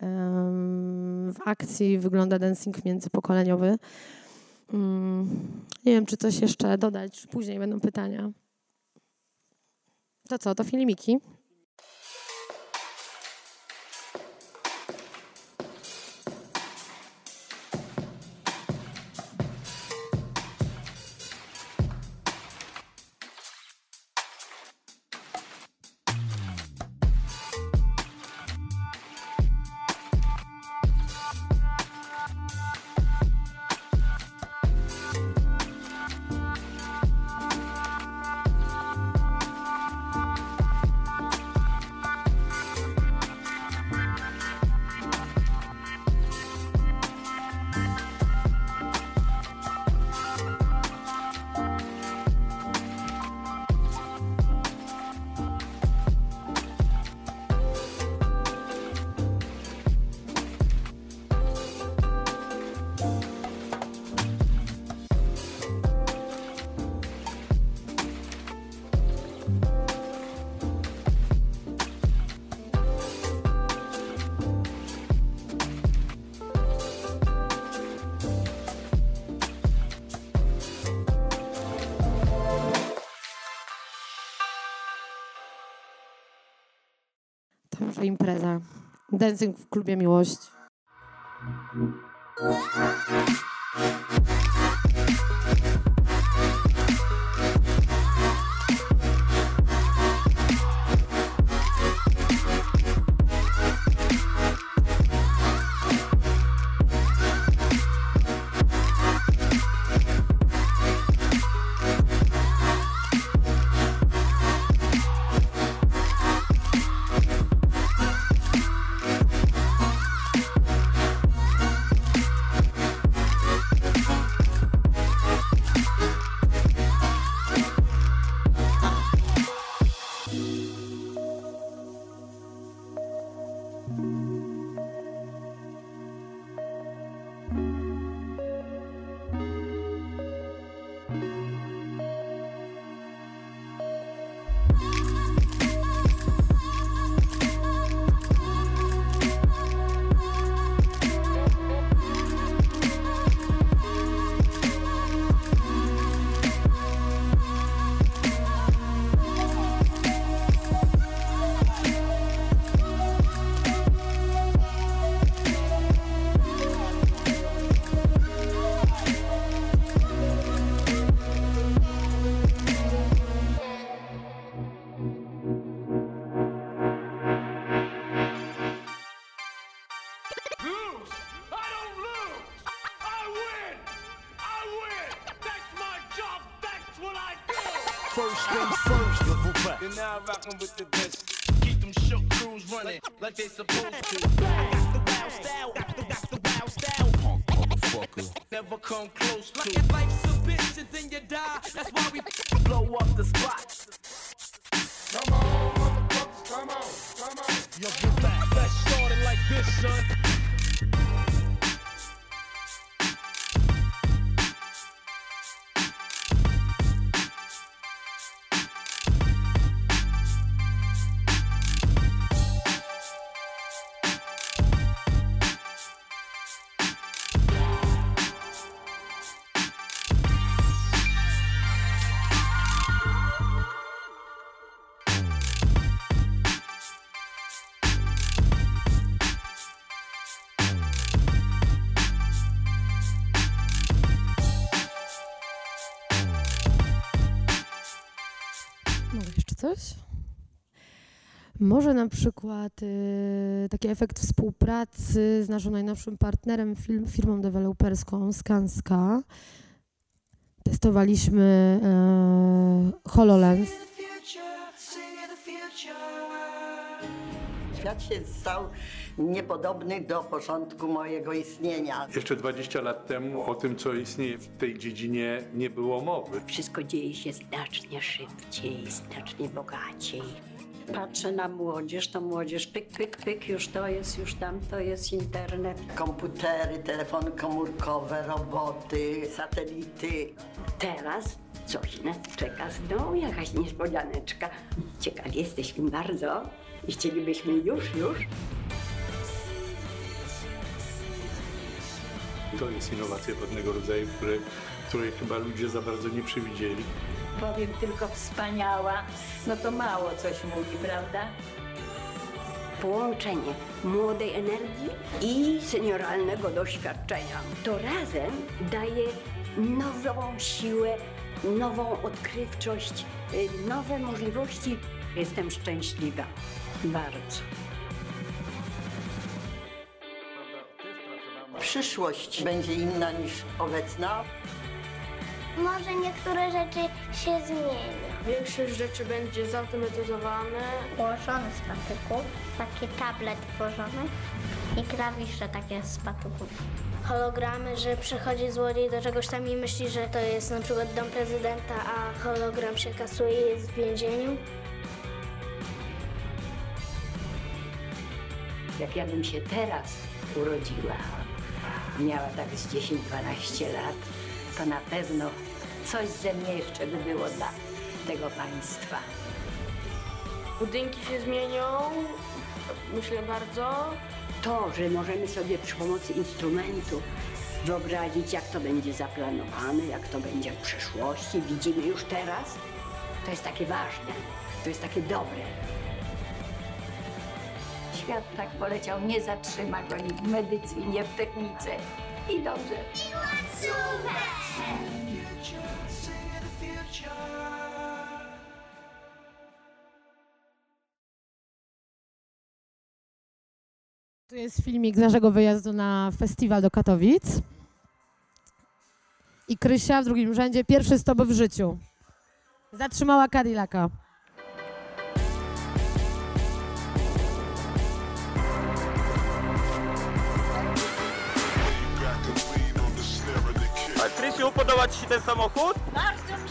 w akcji wygląda dancing międzypokoleniowy. Mm, nie wiem, czy coś jeszcze dodać, później będą pytania. To co, to filmiki? Dancing w klubie miłości. Like they supposed to. Got the wild style, got the, got the wild style. Punk motherfucker. Never come close to. Life's a bitch and then you die. That's why we blow up the spot. Może na przykład y, taki efekt współpracy z naszym najnowszym partnerem, film, firmą deweloperską Skanska. Testowaliśmy y, HoloLens. Świat się stał niepodobny do początku mojego istnienia. Jeszcze 20 lat temu o tym, co istnieje w tej dziedzinie, nie było mowy. Wszystko dzieje się znacznie szybciej, znacznie bogaciej. Patrzę na młodzież, to młodzież pyk, pyk, pyk, już to jest, już tam to jest internet. Komputery, telefony komórkowe, roboty, satelity. Teraz coś nas czeka znowu, jakaś niespodzianeczka. Ciekawi jesteśmy bardzo i chcielibyśmy już, już. To jest innowacja pewnego rodzaju, której, której chyba ludzie za bardzo nie przewidzieli. Powiem tylko wspaniała, no to mało coś mówi, prawda? Połączenie młodej energii i senioralnego doświadczenia. To razem daje nową siłę, nową odkrywczość, y, nowe możliwości. Jestem szczęśliwa, bardzo. Przyszłość będzie inna niż obecna. Może niektóre rzeczy się zmienią. Większość rzeczy będzie zautomatyzowane. Ułożony z patyków, taki tablet tworzony i klawisze takie z patyków. Hologramy, że przychodzi złodziej do czegoś tam i myśli, że to jest na przykład dom prezydenta, a hologram się kasuje i jest w więzieniu. Jak ja bym się teraz urodziła, miała tak z 10-12 lat, to na pewno coś ze mnie jeszcze by było dla tego państwa. Budynki się zmienią, myślę bardzo. To, że możemy sobie przy pomocy instrumentu wyobrazić, jak to będzie zaplanowane, jak to będzie w przyszłości, widzimy już teraz, to jest takie ważne, to jest takie dobre. Świat tak poleciał, nie zatrzyma go ni w medycynie, w technice. I dobrze. Tu jest filmik z naszego wyjazdu na festiwal do Katowic. I Krysia w drugim rzędzie, pierwszy stop w życiu. Zatrzymała Cadillaca. Podoba Ci się ten samochód? Bardzo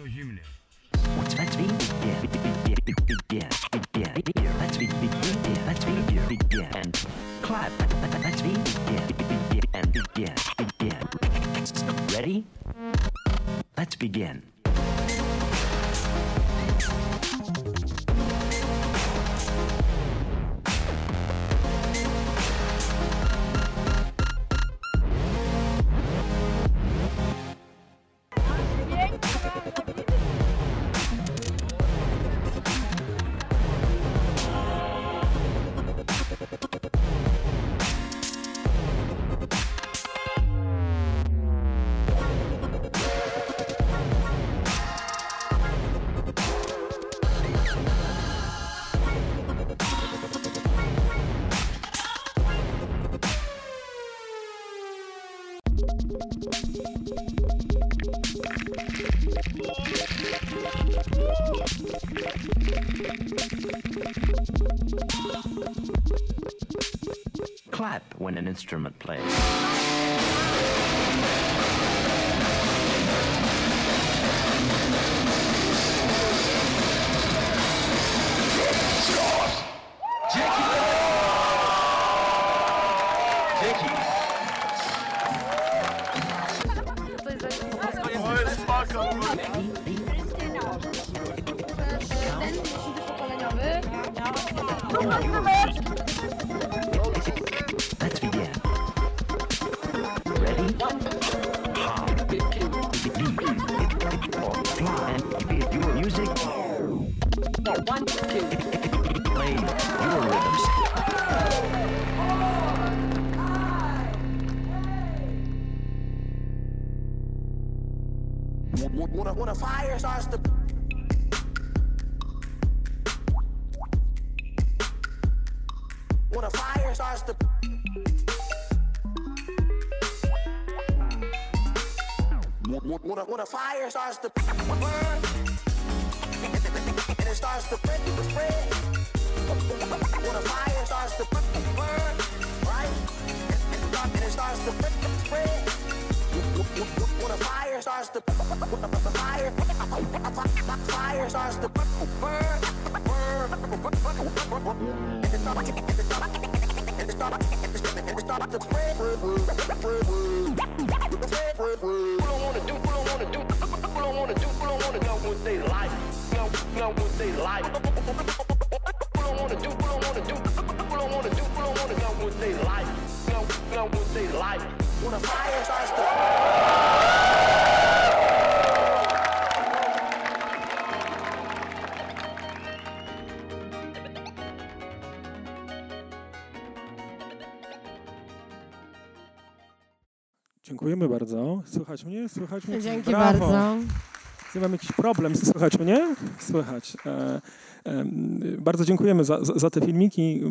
no zimne. Let's be Let's be Let's be and clap. Let's be and begin. Ready? Let's begin. instrument player. Dziękujemy bardzo. Słychać mnie? Słychać mnie? Dzięki Brawo. bardzo. Ja mam jakiś problem. Słychać mnie? Słychać. E, e, bardzo dziękujemy za, za, te filmiki.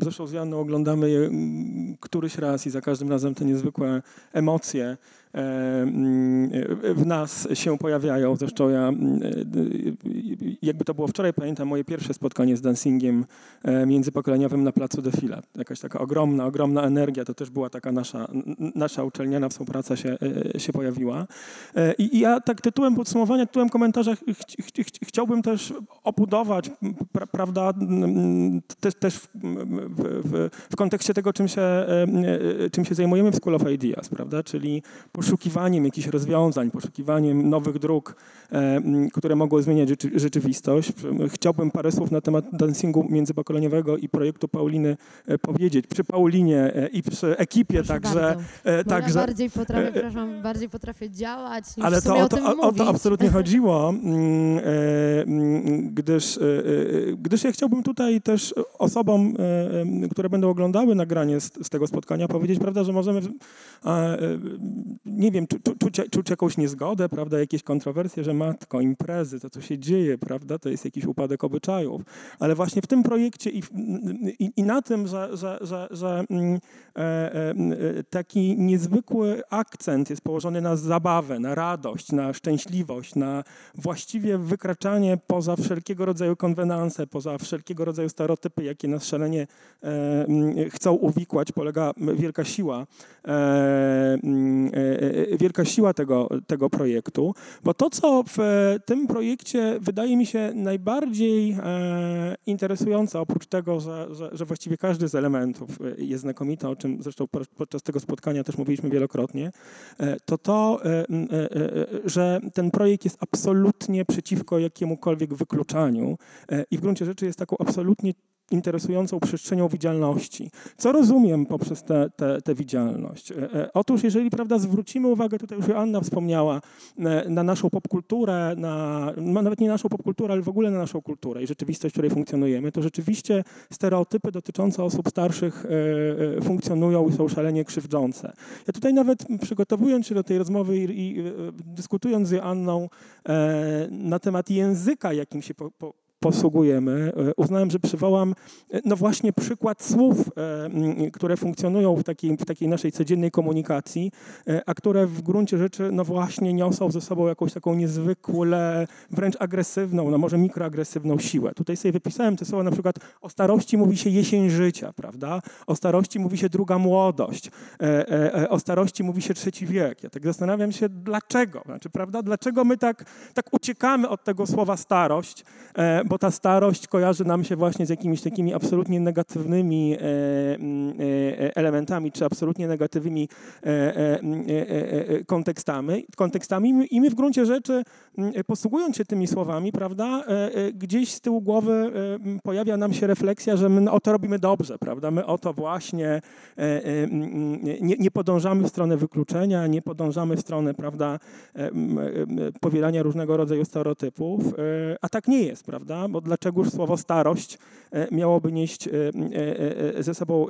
Zresztą z Janą oglądamy je mm, któryś raz i za każdym razem te niezwykłe emocje e, mm, w nas się pojawiają. Zresztą ja, mm, e, jakby to było wczoraj, pamiętam moje pierwsze spotkanie z dancingiem e, międzypokoleniowym na placu Defila. Jakaś taka ogromna, ogromna energia. To też była taka nasza, nasza uczelniana współpraca się, się pojawiła. I ja tak tytułem podsumowania, tytułem komentarza ch- ch- ch- chciałbym też obudować, pra, prawda, też, też w, w, w, kontekście tego, czym się, e, e, czym się zajmujemy w School of Ideas, prawda, czyli poszukiwaniem jakichś rozwiązań, poszukiwaniem nowych dróg, e, które mogą zmieniać rzeczy, rzeczywistość. Chciałbym parę słów na temat dancingu międzypokoleniowego i projektu Pauliny powiedzieć. Przy Paulinie i przy ekipie także. bardzo. e, Bo także ja bardziej potrafię, bardziej potrafię działać ale to o to, o, o to absolutnie chodziło, mm, e, mm, gdyż, e, e, gdyż ja chciałbym tutaj też osobom, które będą oglądały nagranie z, z tego spotkania, powiedzieć, prawda, że możemy, nie wiem, czu, czu, czuć, czuć jakąś niezgodę, prawda, jakieś kontrowersje, że matko, imprezy, to co się dzieje, prawda, to jest jakiś upadek obyczajów, ale właśnie w tym projekcie i, i, i na tym, że, że, że, że mm, taki niezwykły akcent jest położony na zabawę, na radość, na szczęśliwość, na właściwie wykraczanie poza wszelkiego rodzaju konwenanse, poza wszelkiego rodzaju stereotypy, jakie nas szalenie e, chcą uwikłać, polega wielka siła, e, e, wielka siła tego, tego projektu, bo to, co w tym projekcie wydaje mi się najbardziej interesujące, oprócz tego, że, że, że właściwie każdy z elementów jest znakomity, o czym zresztą podczas tego spotkania też mówiliśmy wielokrotnie, to to, że ten projekt jest absolutnie przeciwko jakiemukolwiek wykluczaniu i w gruncie rzeczy jest taką absolutnie interesującą przestrzenią widzialności. Co rozumiem poprzez tę widzialność? E, e, otóż jeżeli prawda, zwrócimy uwagę, tutaj już Joanna wspomniała, e, na naszą popkulturę, na, no, nawet nie naszą popkulturę, ale w ogóle na naszą kulturę i rzeczywistość, w której funkcjonujemy, to rzeczywiście stereotypy dotyczące osób starszych funkcjonują i są szalenie krzywdzące. Ja tutaj nawet przygotowując się do tej rozmowy i, i dyskutując z Joanną na temat języka, jakim się po, po, posługujemy. E, uznałem, że przywołam e, no właśnie przykład słów, e, które funkcjonują w takiej, w takiej naszej codziennej komunikacji, a które w gruncie rzeczy no właśnie niosą ze sobą jakąś taką niezwykle, wręcz agresywną, no może mikroagresywną siłę. Tutaj sobie wypisałem te słowa, na przykład o starości mówi się jesień życia, prawda? O starości mówi się druga młodość, o starości mówi się trzeci wiek. Ja tak zastanawiam się, dlaczego, znaczy, prawda? Dlaczego my tak, tak uciekamy od tego słowa starość, bo ta starość kojarzy nam się właśnie z jakimiś takimi absolutnie negatywnymi e, e, elementami, czy absolutnie negatywnymi e, kontekstami, kontekstami. I my w gruncie rzeczy, posługując się tymi słowami, prawda, gdzieś z tyłu głowy pojawia nam się refleksja, że my o to robimy dobrze, prawda, my o to właśnie nie, nie podążamy w stronę wykluczenia, nie podążamy w stronę, prawda, powielania różnego rodzaju stereotypów, a tak nie jest, prawda, bo dlaczegoż słowo starość e, miałoby nieść e, e, ze sobą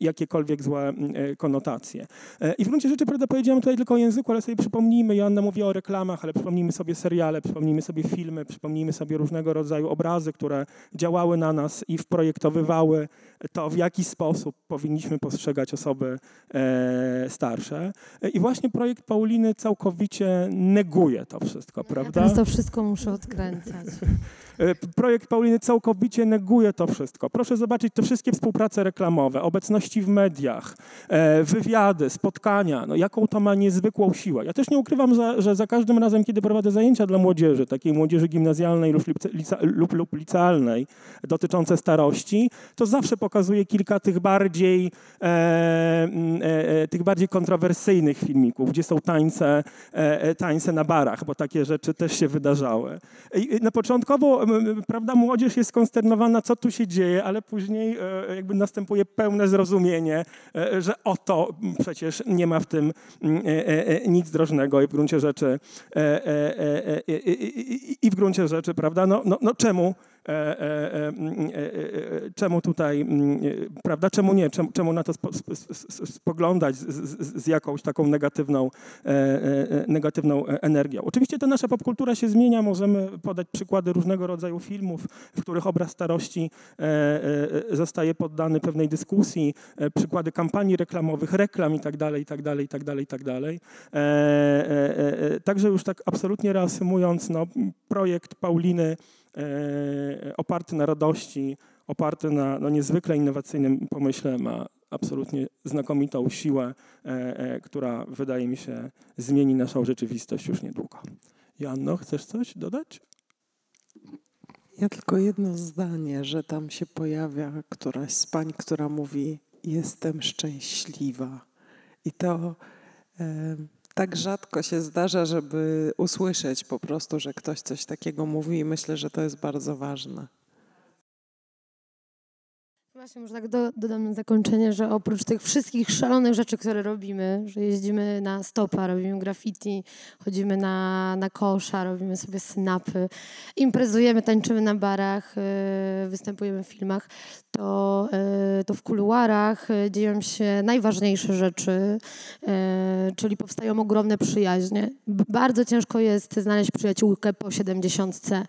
jakiekolwiek złe konotacje. I w gruncie rzeczy, prawda, powiedziałem tutaj tylko o języku, ale sobie przypomnijmy, Joanna mówi o reklamach, ale przypomnijmy sobie seriale, przypomnijmy sobie filmy, przypomnijmy sobie różnego rodzaju obrazy, które działały na nas i wprojektowywały to, w jaki sposób powinniśmy postrzegać osoby starsze. I właśnie projekt Pauliny całkowicie neguje to wszystko, prawda? Ja to wszystko muszę odkręcać. E, projekt Pauliny całkowicie neguje to wszystko. Proszę zobaczyć te wszystkie współprace reklamowe, obecności w mediach, e, wywiady, spotkania, no jaką to ma niezwykłą siłę. Ja też nie ukrywam, że, za każdym razem, kiedy prowadzę zajęcia dla młodzieży, takiej młodzieży gimnazjalnej lub, licealnej dotyczące starości, to zawsze pokazuję kilka tych bardziej, e, e, tych bardziej kontrowersyjnych filmików, gdzie są tańce, tańce na barach, bo takie rzeczy też się wydarzały. Na początkowo prawda, młodzież jest skonsternowana, co tu się dzieje, ale później e, jakby następuje pełne zrozumienie, e, że oto przecież nie ma w tym e, nic drożnego i w gruncie rzeczy i w gruncie rzeczy, prawda, no, no, no czemu czemu tutaj, prawda, czemu nie, czemu, czemu na to spoglądać z, z, z, jakąś taką negatywną, negatywną energią. Oczywiście ta nasza popkultura się zmienia, możemy podać przykłady różnego rodzaju filmów, w których obraz starości zostaje poddany pewnej dyskusji, przykłady kampanii reklamowych, reklam i tak dalej, i tak dalej, i tak dalej, i tak dalej. Także już tak absolutnie reasumując, no, projekt Pauliny E, oparty na radości, oparty na no, niezwykle innowacyjnym pomyśle ma absolutnie znakomitą siłę, e, e, która wydaje mi się zmieni naszą rzeczywistość już niedługo. Janno, chcesz coś dodać? Ja tylko jedno zdanie, że tam się pojawia któraś z pań, która mówi: Jestem szczęśliwa. I to tak rzadko się zdarza, żeby usłyszeć po prostu, że ktoś coś takiego mówi i myślę, że to jest bardzo ważne. Właśnie może tak do, dodam na zakończenie, że oprócz tych wszystkich szalonych rzeczy, które robimy, że jeździmy na stopa, robimy graffiti, chodzimy na, na kosza, robimy sobie snapy, imprezujemy, tańczymy na barach, yy, występujemy w filmach, to, yy, to w kuluarach yy, dzieją się najważniejsze rzeczy, czyli powstają ogromne przyjaźnie. Bardzo ciężko jest znaleźć przyjaciółkę po siedemdziesiątce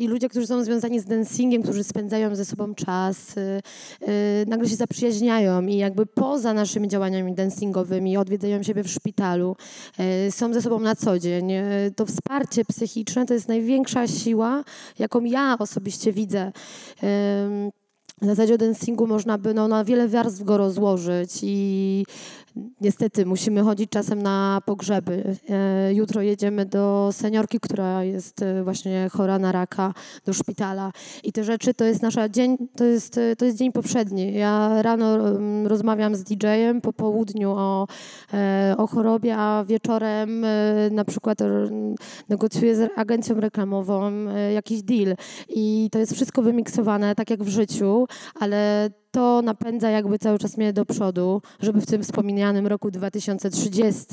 i ludzie, którzy są związani z dancingiem, którzy spędzają ze sobą czas, y, y, nagle się zaprzyjaźniają i jakby poza naszymi działaniami dancingowymi odwiedzają siebie w szpitalu, y, są ze sobą na co dzień. To wsparcie psychiczne to jest największa siła, jaką ja osobiście widzę. W zasadzie o dancingu można by no, na wiele warstw go rozłożyć i niestety musimy chodzić czasem na pogrzeby. E, Jutro jedziemy do seniorki, która jest e, właśnie chora na raka, do szpitala. I te rzeczy to jest nasza dzień, to jest, e, to jest dzień poprzedni. Ja rano rozmawiam z DJ-em, po południu o, o chorobie, a wieczorem na przykład negocjuję z agencją reklamową jakiś deal. I to jest wszystko wymiksowane, tak jak w życiu, ale to napędza jakby cały czas mnie do przodu, żeby w tym wspomnianym roku 2030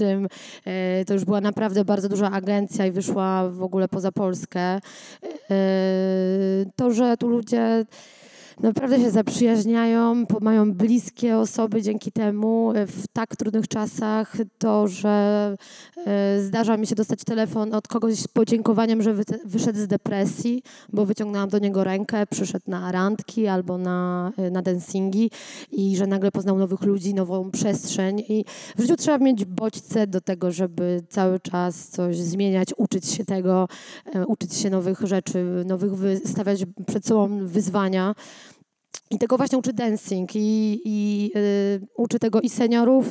e, to już była naprawdę bardzo duża agencja i wyszła w ogóle poza Polskę. E, To, że tu ludzie naprawdę się zaprzyjaźniają, mają bliskie osoby dzięki temu w tak trudnych czasach. To, że e, zdarza mi się dostać telefon od kogoś z podziękowaniem, że wyszedł z depresji, bo wyciągnęłam do niego rękę, przyszedł na randki albo na, e, na dancingi i że nagle poznał nowych ludzi, nową przestrzeń. I w życiu trzeba mieć bodźce do tego, żeby cały czas coś zmieniać, uczyć się tego, e, uczyć się nowych rzeczy, nowych wy- stawiać przed sobą wyzwania. I tego właśnie uczy dancing i, i y, uczy tego i seniorów,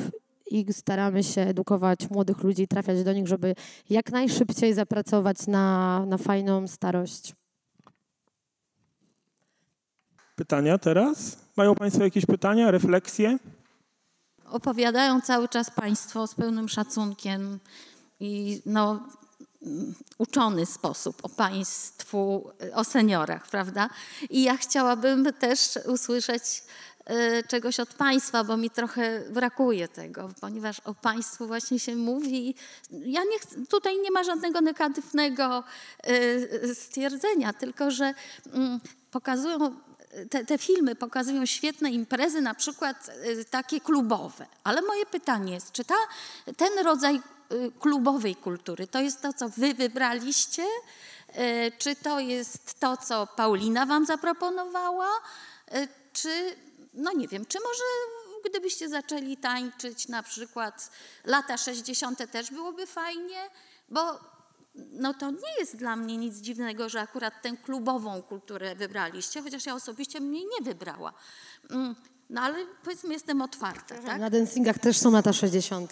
i staramy się edukować młodych ludzi, trafiać do nich, żeby jak najszybciej zapracować na, na fajną starość. Pytania teraz? Mają Państwo jakieś pytania, refleksje? opowiadają cały czas Państwo z pełnym szacunkiem i no, uczony sposób o państwu, o seniorach, prawda? I ja chciałabym też usłyszeć e, czegoś od Państwa, bo mi trochę brakuje tego, ponieważ o Państwu właśnie się mówi. Ja nie chcę, tutaj nie ma żadnego negatywnego e, stwierdzenia, tylko że mm, pokazują te, te filmy pokazują świetne imprezy, na przykład y, takie klubowe. Ale moje pytanie jest, czy ta, ten rodzaj klubowej kultury to jest to, co wy wybraliście? Y, Czy to jest to, co Paulina wam zaproponowała? Y, Czy, no nie wiem, czy może gdybyście zaczęli tańczyć na przykład lata 60. też byłoby fajnie? Bo no to nie jest dla mnie nic dziwnego, że akurat tę klubową kulturę wybraliście, chociaż ja osobiście mnie nie wybrała. Mm, No ale powiedzmy, jestem otwarta, tak? Na dancingach też są lata 60.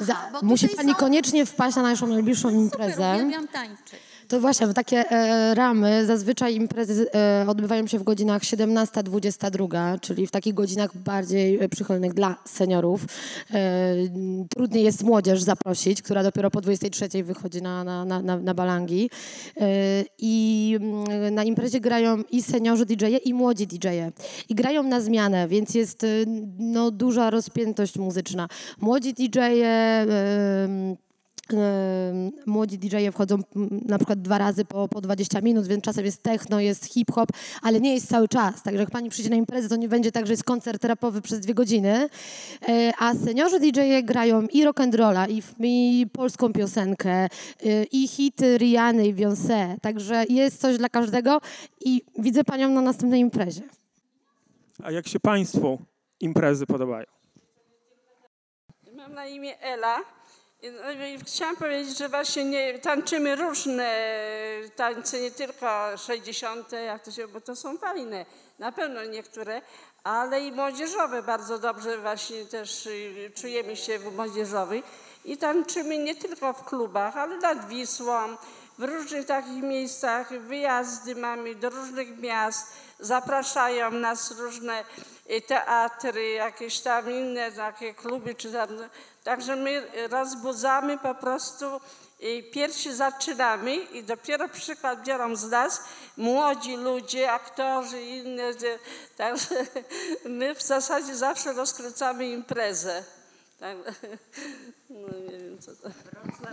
Za, bo musi Pani koniecznie wpaść na naszą najbliższą imprezę. Super, uwielbiam tańczyć. To właśnie, w takie e, ramy zazwyczaj imprezy e, odbywają się w godzinach 17-22, czyli w takich godzinach bardziej e, przychylnych dla seniorów. E, trudniej jest młodzież zaprosić, która dopiero po 23 wychodzi na, na, na, na, balangi. E, I mm, na imprezie grają i seniorzy DJ-e, i młodzi DJ-e. I grają na zmianę, więc jest e, no, duża rozpiętość muzyczna. Młodzi DJ-e... Em, Młodzi DJ-e wchodzą na przykład dwa razy po, po 20 minut, więc czasem jest techno, jest hip-hop, ale nie jest cały czas. Także jak pani przyjdzie na imprezę, to nie będzie tak, że jest koncert rapowy przez dwie godziny. E, A seniorzy DJ-e grają i rock'n'rolla, i, f- i polską piosenkę, y, i hity Riany i Beyoncé. Także jest coś dla każdego i widzę panią na następnej imprezie. A jak się Państwu imprezy podobają? Mam na imię Ela. Chciałam powiedzieć, że właśnie nie, tańczymy różne tańce, nie tylko 60, jak to się, bo to są fajne, na pewno niektóre, ale i młodzieżowe bardzo dobrze właśnie też y, czujemy się w młodzieżowej i tańczymy nie tylko w klubach, ale nad Wisłą, w różnych takich miejscach, wyjazdy mamy do różnych miast, zapraszają nas różne y, teatry, jakieś tam inne takie kluby, czy tam, także my rozbudzamy po prostu pierwsi zaczynamy i dopiero przykład biorą z nas młodzi ludzie, aktorzy i inne. że- Także my w zasadzie zawsze rozkręcamy imprezę. Tak, no nie wiem co to.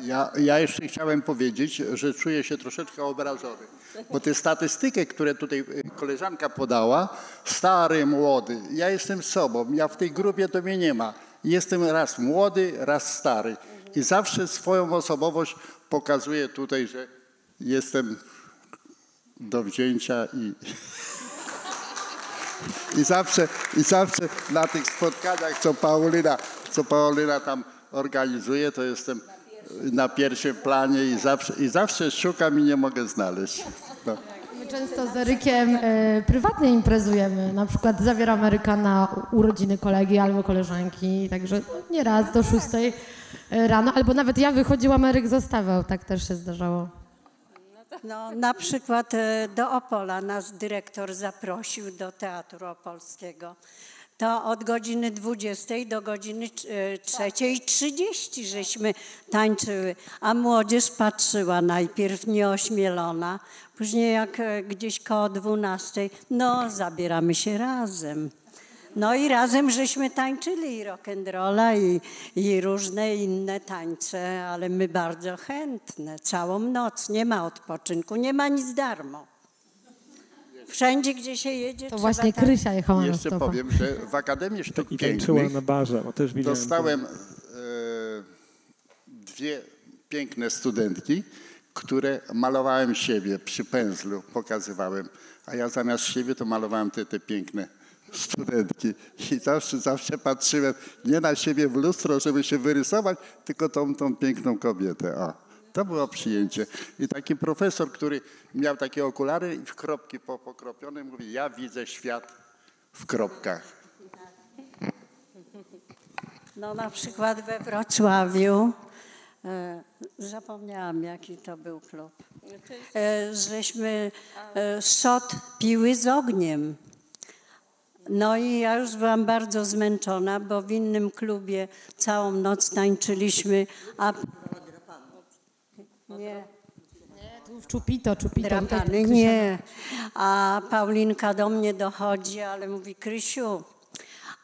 Ja, ja jeszcze chciałem powiedzieć, że czuję się troszeczkę obrażony, bo te statystyki, które tutaj y, koleżanka podała, stary, młody, ja jestem sobą, ja w tej grupie to mnie nie ma. Jestem raz młody, raz stary i zawsze swoją osobowość pokazuję tutaj, że jestem do wzięcia i I zawsze, I zawsze na tych spotkaniach, co Paulina, co Paulina tam organizuje, to jestem na pierwszym planie i zawsze, i zawsze szukam i nie mogę znaleźć. No. My często z Erykiem e, prywatnie imprezujemy. Na przykład zawieramy Eryka na urodziny kolegi albo koleżanki, także no, nieraz do szóstej e, rano, albo nawet ja wychodziłam, Eryk zostawał, tak też się zdarzało. No, na przykład e, do Opola nas dyrektor zaprosił do Teatru Opolskiego. To od godziny 20 do godziny e, 3.30 żeśmy tańczyły, a młodzież patrzyła najpierw nieośmielona, później jak e, gdzieś koło 12, no zabieramy się razem. No i razem żeśmy tańczyli i rock'n'rolla i, i różne inne tańce, ale my bardzo chętne. Całą noc, nie ma odpoczynku, nie ma nic darmo. Wszędzie, gdzie się jedzie, To właśnie tańczyć. Krysia jechała na Jeszcze powiem, że w Akademii Sztuk I tańczyła Pięknych na barze, bo też widziałem. dostałem e, dwie piękne studentki, które malowałem siebie przy pędzlu, pokazywałem, a ja zamiast siebie to malowałem te, te piękne studentki. I zawsze, zawsze patrzyłem nie na siebie w lustro, żeby się wyrysować, tylko tą, tą piękną kobietę. O, to było przyjęcie. I taki profesor, który miał takie okulary i w kropki po- pokropione, mówi, ja widzę świat w kropkach. No na przykład we Wrocławiu, zapomniałam jaki to był klub, e, żeśmy e, szot piły z ogniem. No i ja już byłam bardzo zmęczona, bo w innym klubie całą noc tańczyliśmy, a nie, Czupito, Czupito. drapany, Krysia nie. A Paulinka do mnie dochodzi, ale mówi, Krysiu,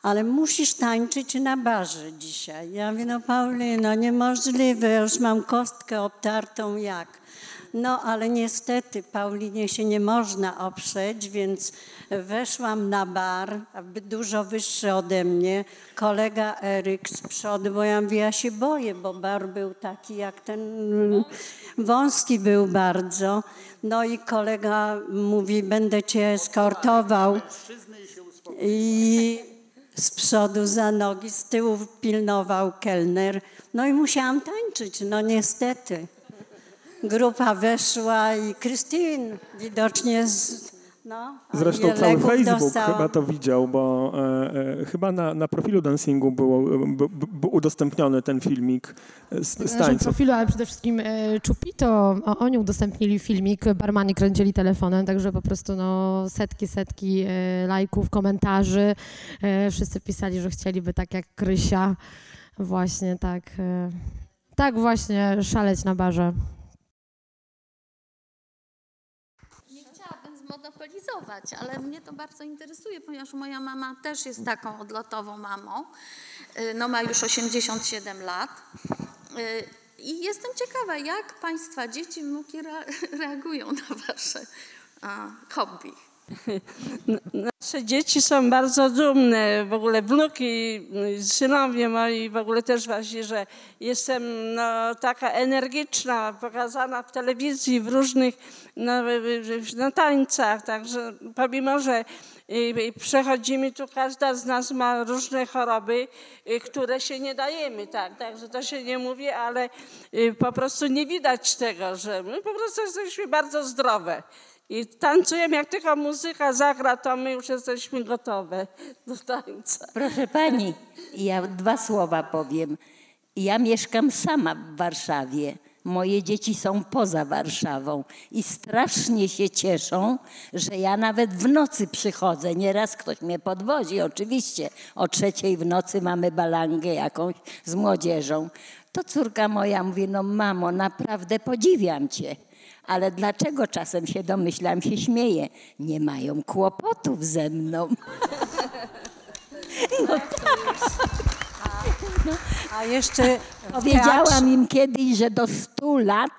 ale musisz tańczyć na barze dzisiaj. Ja mówię, no Paulino, niemożliwe, ja już mam kostkę obtartą jak. No ale niestety Paulinie się nie można oprzeć, więc weszłam na bar, dużo wyższy ode mnie, kolega Eryk z przodu, bo ja mówię, ja się boję, bo bar był taki jak ten, wąski był bardzo. No i kolega mówi, będę cię eskortował. I z przodu za nogi, z tyłu pilnował kelner. No i musiałam tańczyć, no niestety. Grupa weszła i Krystyn widocznie z, no, Zresztą cały Facebook dostała. chyba to widział, bo e, e, chyba na, na profilu dancingu było, b, b, był udostępniony ten filmik z, z tańców. profilu, ale przede wszystkim e, Czupito, o, oni udostępnili filmik, barmani kręcili telefonem, także po prostu no, setki, setki e, lajków, komentarzy. E, wszyscy pisali, że chcieliby tak jak Krysia, właśnie tak, e, tak właśnie szaleć na barze. Nie chciałabym ale mnie to bardzo interesuje, ponieważ moja mama też jest taką odlotową mamą. Y, No ma już 87 lat. Y, I jestem ciekawa, jak Państwa dzieci, rea- reagują na Wasze hobby. Nasze dzieci są bardzo dumne, w ogóle wnuki, synowie moi, w ogóle też właśnie, że jestem no, taka energiczna, pokazana w telewizji, w różnych no, na tańcach, także pomimo, że y, y, przechodzimy tu, każda z nas ma różne choroby, y, które się nie dajemy, tak, także to się nie mówi, ale po prostu nie widać tego, że my po prostu jesteśmy bardzo zdrowe. I tańcujemy, jak tylko muzyka zagra, to my już jesteśmy gotowe do tańca. Proszę pani, ja dwa słowa powiem. Ja mieszkam sama w Warszawie. Moje dzieci są poza Warszawą i strasznie się cieszą, że ja nawet w nocy przychodzę. Nieraz ktoś mnie podwozi, oczywiście. O trzeciej w nocy mamy balangę jakąś z młodzieżą. To córka moja mówi, no mamo, naprawdę podziwiam cię. Ale dlaczego czasem się domyślam, się śmieję? Nie mają kłopotów ze mną. No No, a jeszcze Powiedziałam im kiedyś, że do stu lat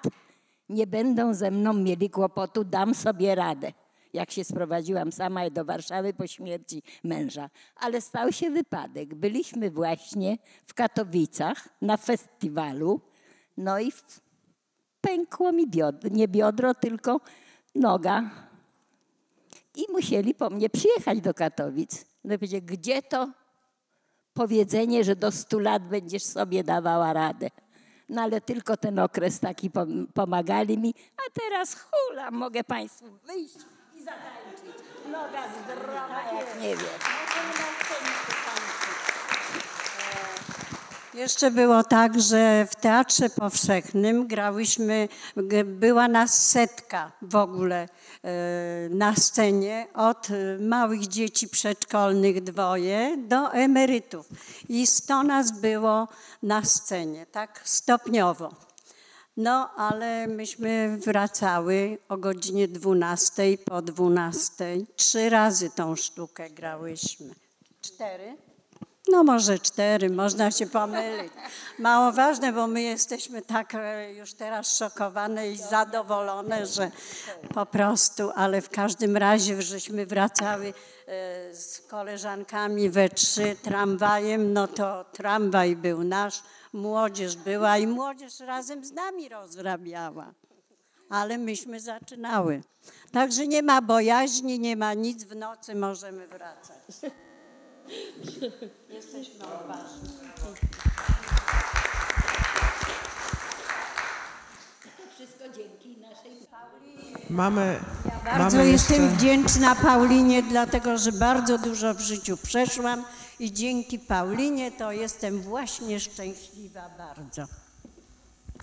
nie będą ze mną mieli kłopotu, dam sobie radę. Jak się sprowadziłam sama do Warszawy po śmierci męża. Ale stał się wypadek. Byliśmy właśnie w Katowicach na festiwalu, no i w- pękło mi biodro, nie biodro, tylko noga. I musieli po mnie przyjechać do Katowic. No powiedział, gdzie to powiedzenie, że do 100 lat będziesz sobie dawała radę. No ale tylko ten okres taki pom- pomagali mi, a teraz hula, mogę Państwu wyjść i zatańczyć. Noga zdrowa jak nie wiem. Jeszcze było tak, że w Teatrze Powszechnym grałyśmy, była nas setka w ogóle e, na scenie, od e, małych dzieci przedszkolnych dwoje do emerytów. I sto nas było na scenie, tak stopniowo. No, ale myśmy wracały o godzinie 12 po 12. Trzy razy tą sztukę grałyśmy. Cztery? No może cztery, można się pomylić. Mało ważne, bo my jesteśmy tak e, już teraz szokowane i zadowolone, że po prostu, ale w każdym razie żeśmy wracały e, z koleżankami we trzy tramwajem, no to tramwaj był nasz, młodzież była i młodzież razem z nami rozrabiała. Ale myśmy zaczynały. Także nie ma bojaźni, nie ma nic, w nocy możemy wracać. Jesteśmy odważni. Wszystko dzięki naszej Mamy, Bardzo mamy jestem jeszcze... wdzięczna Paulinie, dlatego że bardzo dużo w życiu przeszłam i dzięki Paulinie to jestem właśnie szczęśliwa bardzo.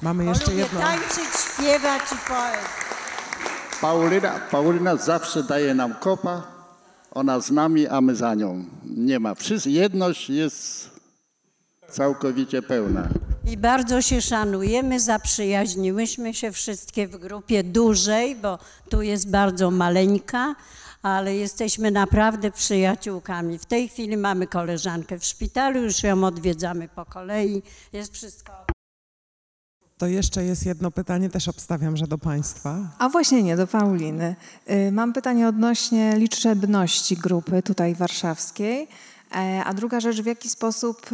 Mamy jeszcze lubię jedno. tańczyć, śpiewać i poet. Paulina, Paulina zawsze daje nam kopa, ona z nami, a my za nią. Nie ma. Jedność jest całkowicie pełna. I bardzo się szanujemy, zaprzyjaźniłyśmy się wszystkie w grupie dużej, bo tu jest bardzo maleńka, ale jesteśmy naprawdę przyjaciółkami. W tej chwili mamy koleżankę w szpitalu, już ją odwiedzamy po kolei. Jest wszystko To jeszcze jest jedno pytanie, też obstawiam, że do Państwa. A właśnie nie, do Pauliny. Y, Mam pytanie odnośnie liczebności grupy tutaj warszawskiej. E, A druga rzecz, w jaki sposób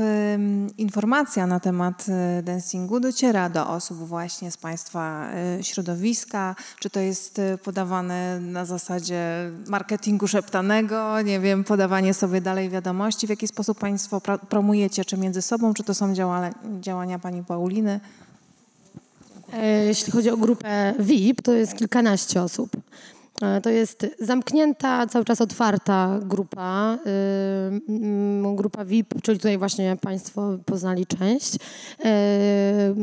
informacja na temat y, dancingu dociera do osób właśnie z Państwa y, środowiska? Czy to jest podawane na zasadzie marketingu szeptanego, nie wiem, podawanie sobie dalej wiadomości? W jaki sposób Państwo promujecie, czy między sobą, czy to są działania Pani Pauliny? E, Jeśli chodzi o grupę VIP, to jest kilkanaście osób. E, To jest zamknięta, cały czas otwarta grupa. mm, Grupa VIP, czyli tutaj właśnie Państwo poznali część. E,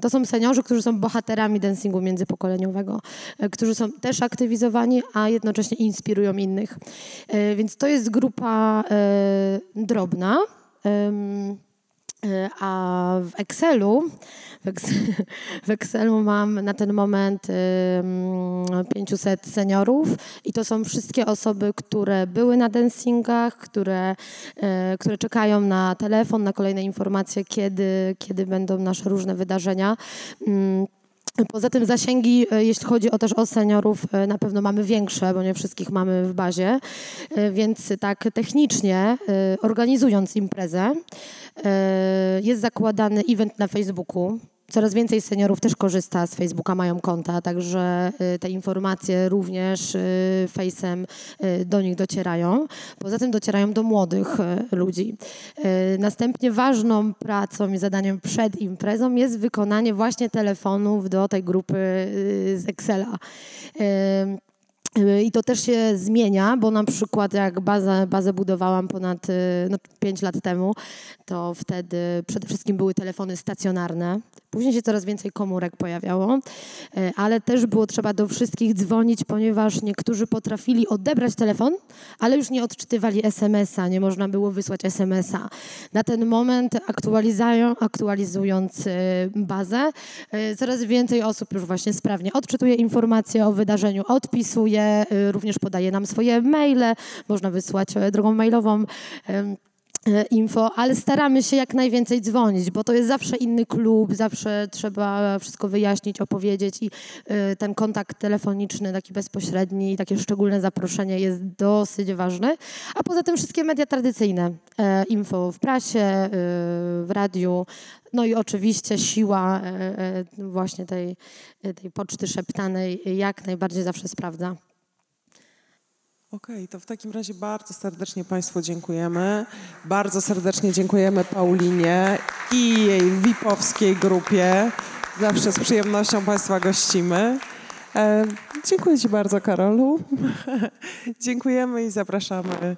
To są seniorzy, którzy są bohaterami dancingu międzypokoleniowego, e, którzy są też aktywizowani, a jednocześnie inspirują innych. E, Więc to jest grupa e, drobna. E, A w Excelu, w Ex- w Excelu mam na ten moment ym, 500 seniorów i to są wszystkie osoby, które były na dancingach, które, e, które czekają na telefon, na kolejne informacje, kiedy, kiedy będą nasze różne wydarzenia. Poza tym zasięgi, e, jeśli chodzi o też o seniorów, e, na pewno mamy większe, bo nie wszystkich mamy w bazie, E, więc tak technicznie, organizując imprezę, jest zakładany event na Facebooku. Coraz więcej seniorów też korzysta z Facebooka, mają konta, także e, te informacje również e, Face'em e, do nich docierają. Poza tym docierają do młodych ludzi. Następnie ważną pracą i zadaniem przed imprezą jest wykonanie właśnie telefonów do tej grupy z Excela. I to też się zmienia, bo na przykład jak bazę, bazę budowałam ponad y, no, 5 lat temu, to wtedy przede wszystkim były telefony stacjonarne. Później się coraz więcej komórek pojawiało, y, ale też było trzeba do wszystkich dzwonić, ponieważ niektórzy potrafili odebrać telefon, ale już nie odczytywali SMS-a, nie można było wysłać SMS-a. Na ten moment aktualizują, aktualizując y, bazę, y, coraz więcej osób już właśnie sprawnie odczytuje informacje o wydarzeniu, odpisuje, również podaje nam swoje maile, można wysłać e, drogą mailową. E, info, ale staramy się jak najwięcej dzwonić, bo to jest zawsze inny klub, zawsze trzeba wszystko wyjaśnić, opowiedzieć i y, ten kontakt telefoniczny, taki bezpośredni i takie szczególne zaproszenie jest dosyć ważne. A poza tym wszystkie media tradycyjne, e, info w prasie, w radiu, no i oczywiście siła e, e, właśnie tej, tej poczty szeptanej jak najbardziej zawsze sprawdza. Okej, to w takim razie bardzo serdecznie Państwu dziękujemy. Bardzo serdecznie dziękujemy Paulinie i jej VIP-owskiej grupie. Zawsze z przyjemnością Państwa gościmy. E, dziękuję Ci bardzo, Karolu. Dziękujemy i zapraszamy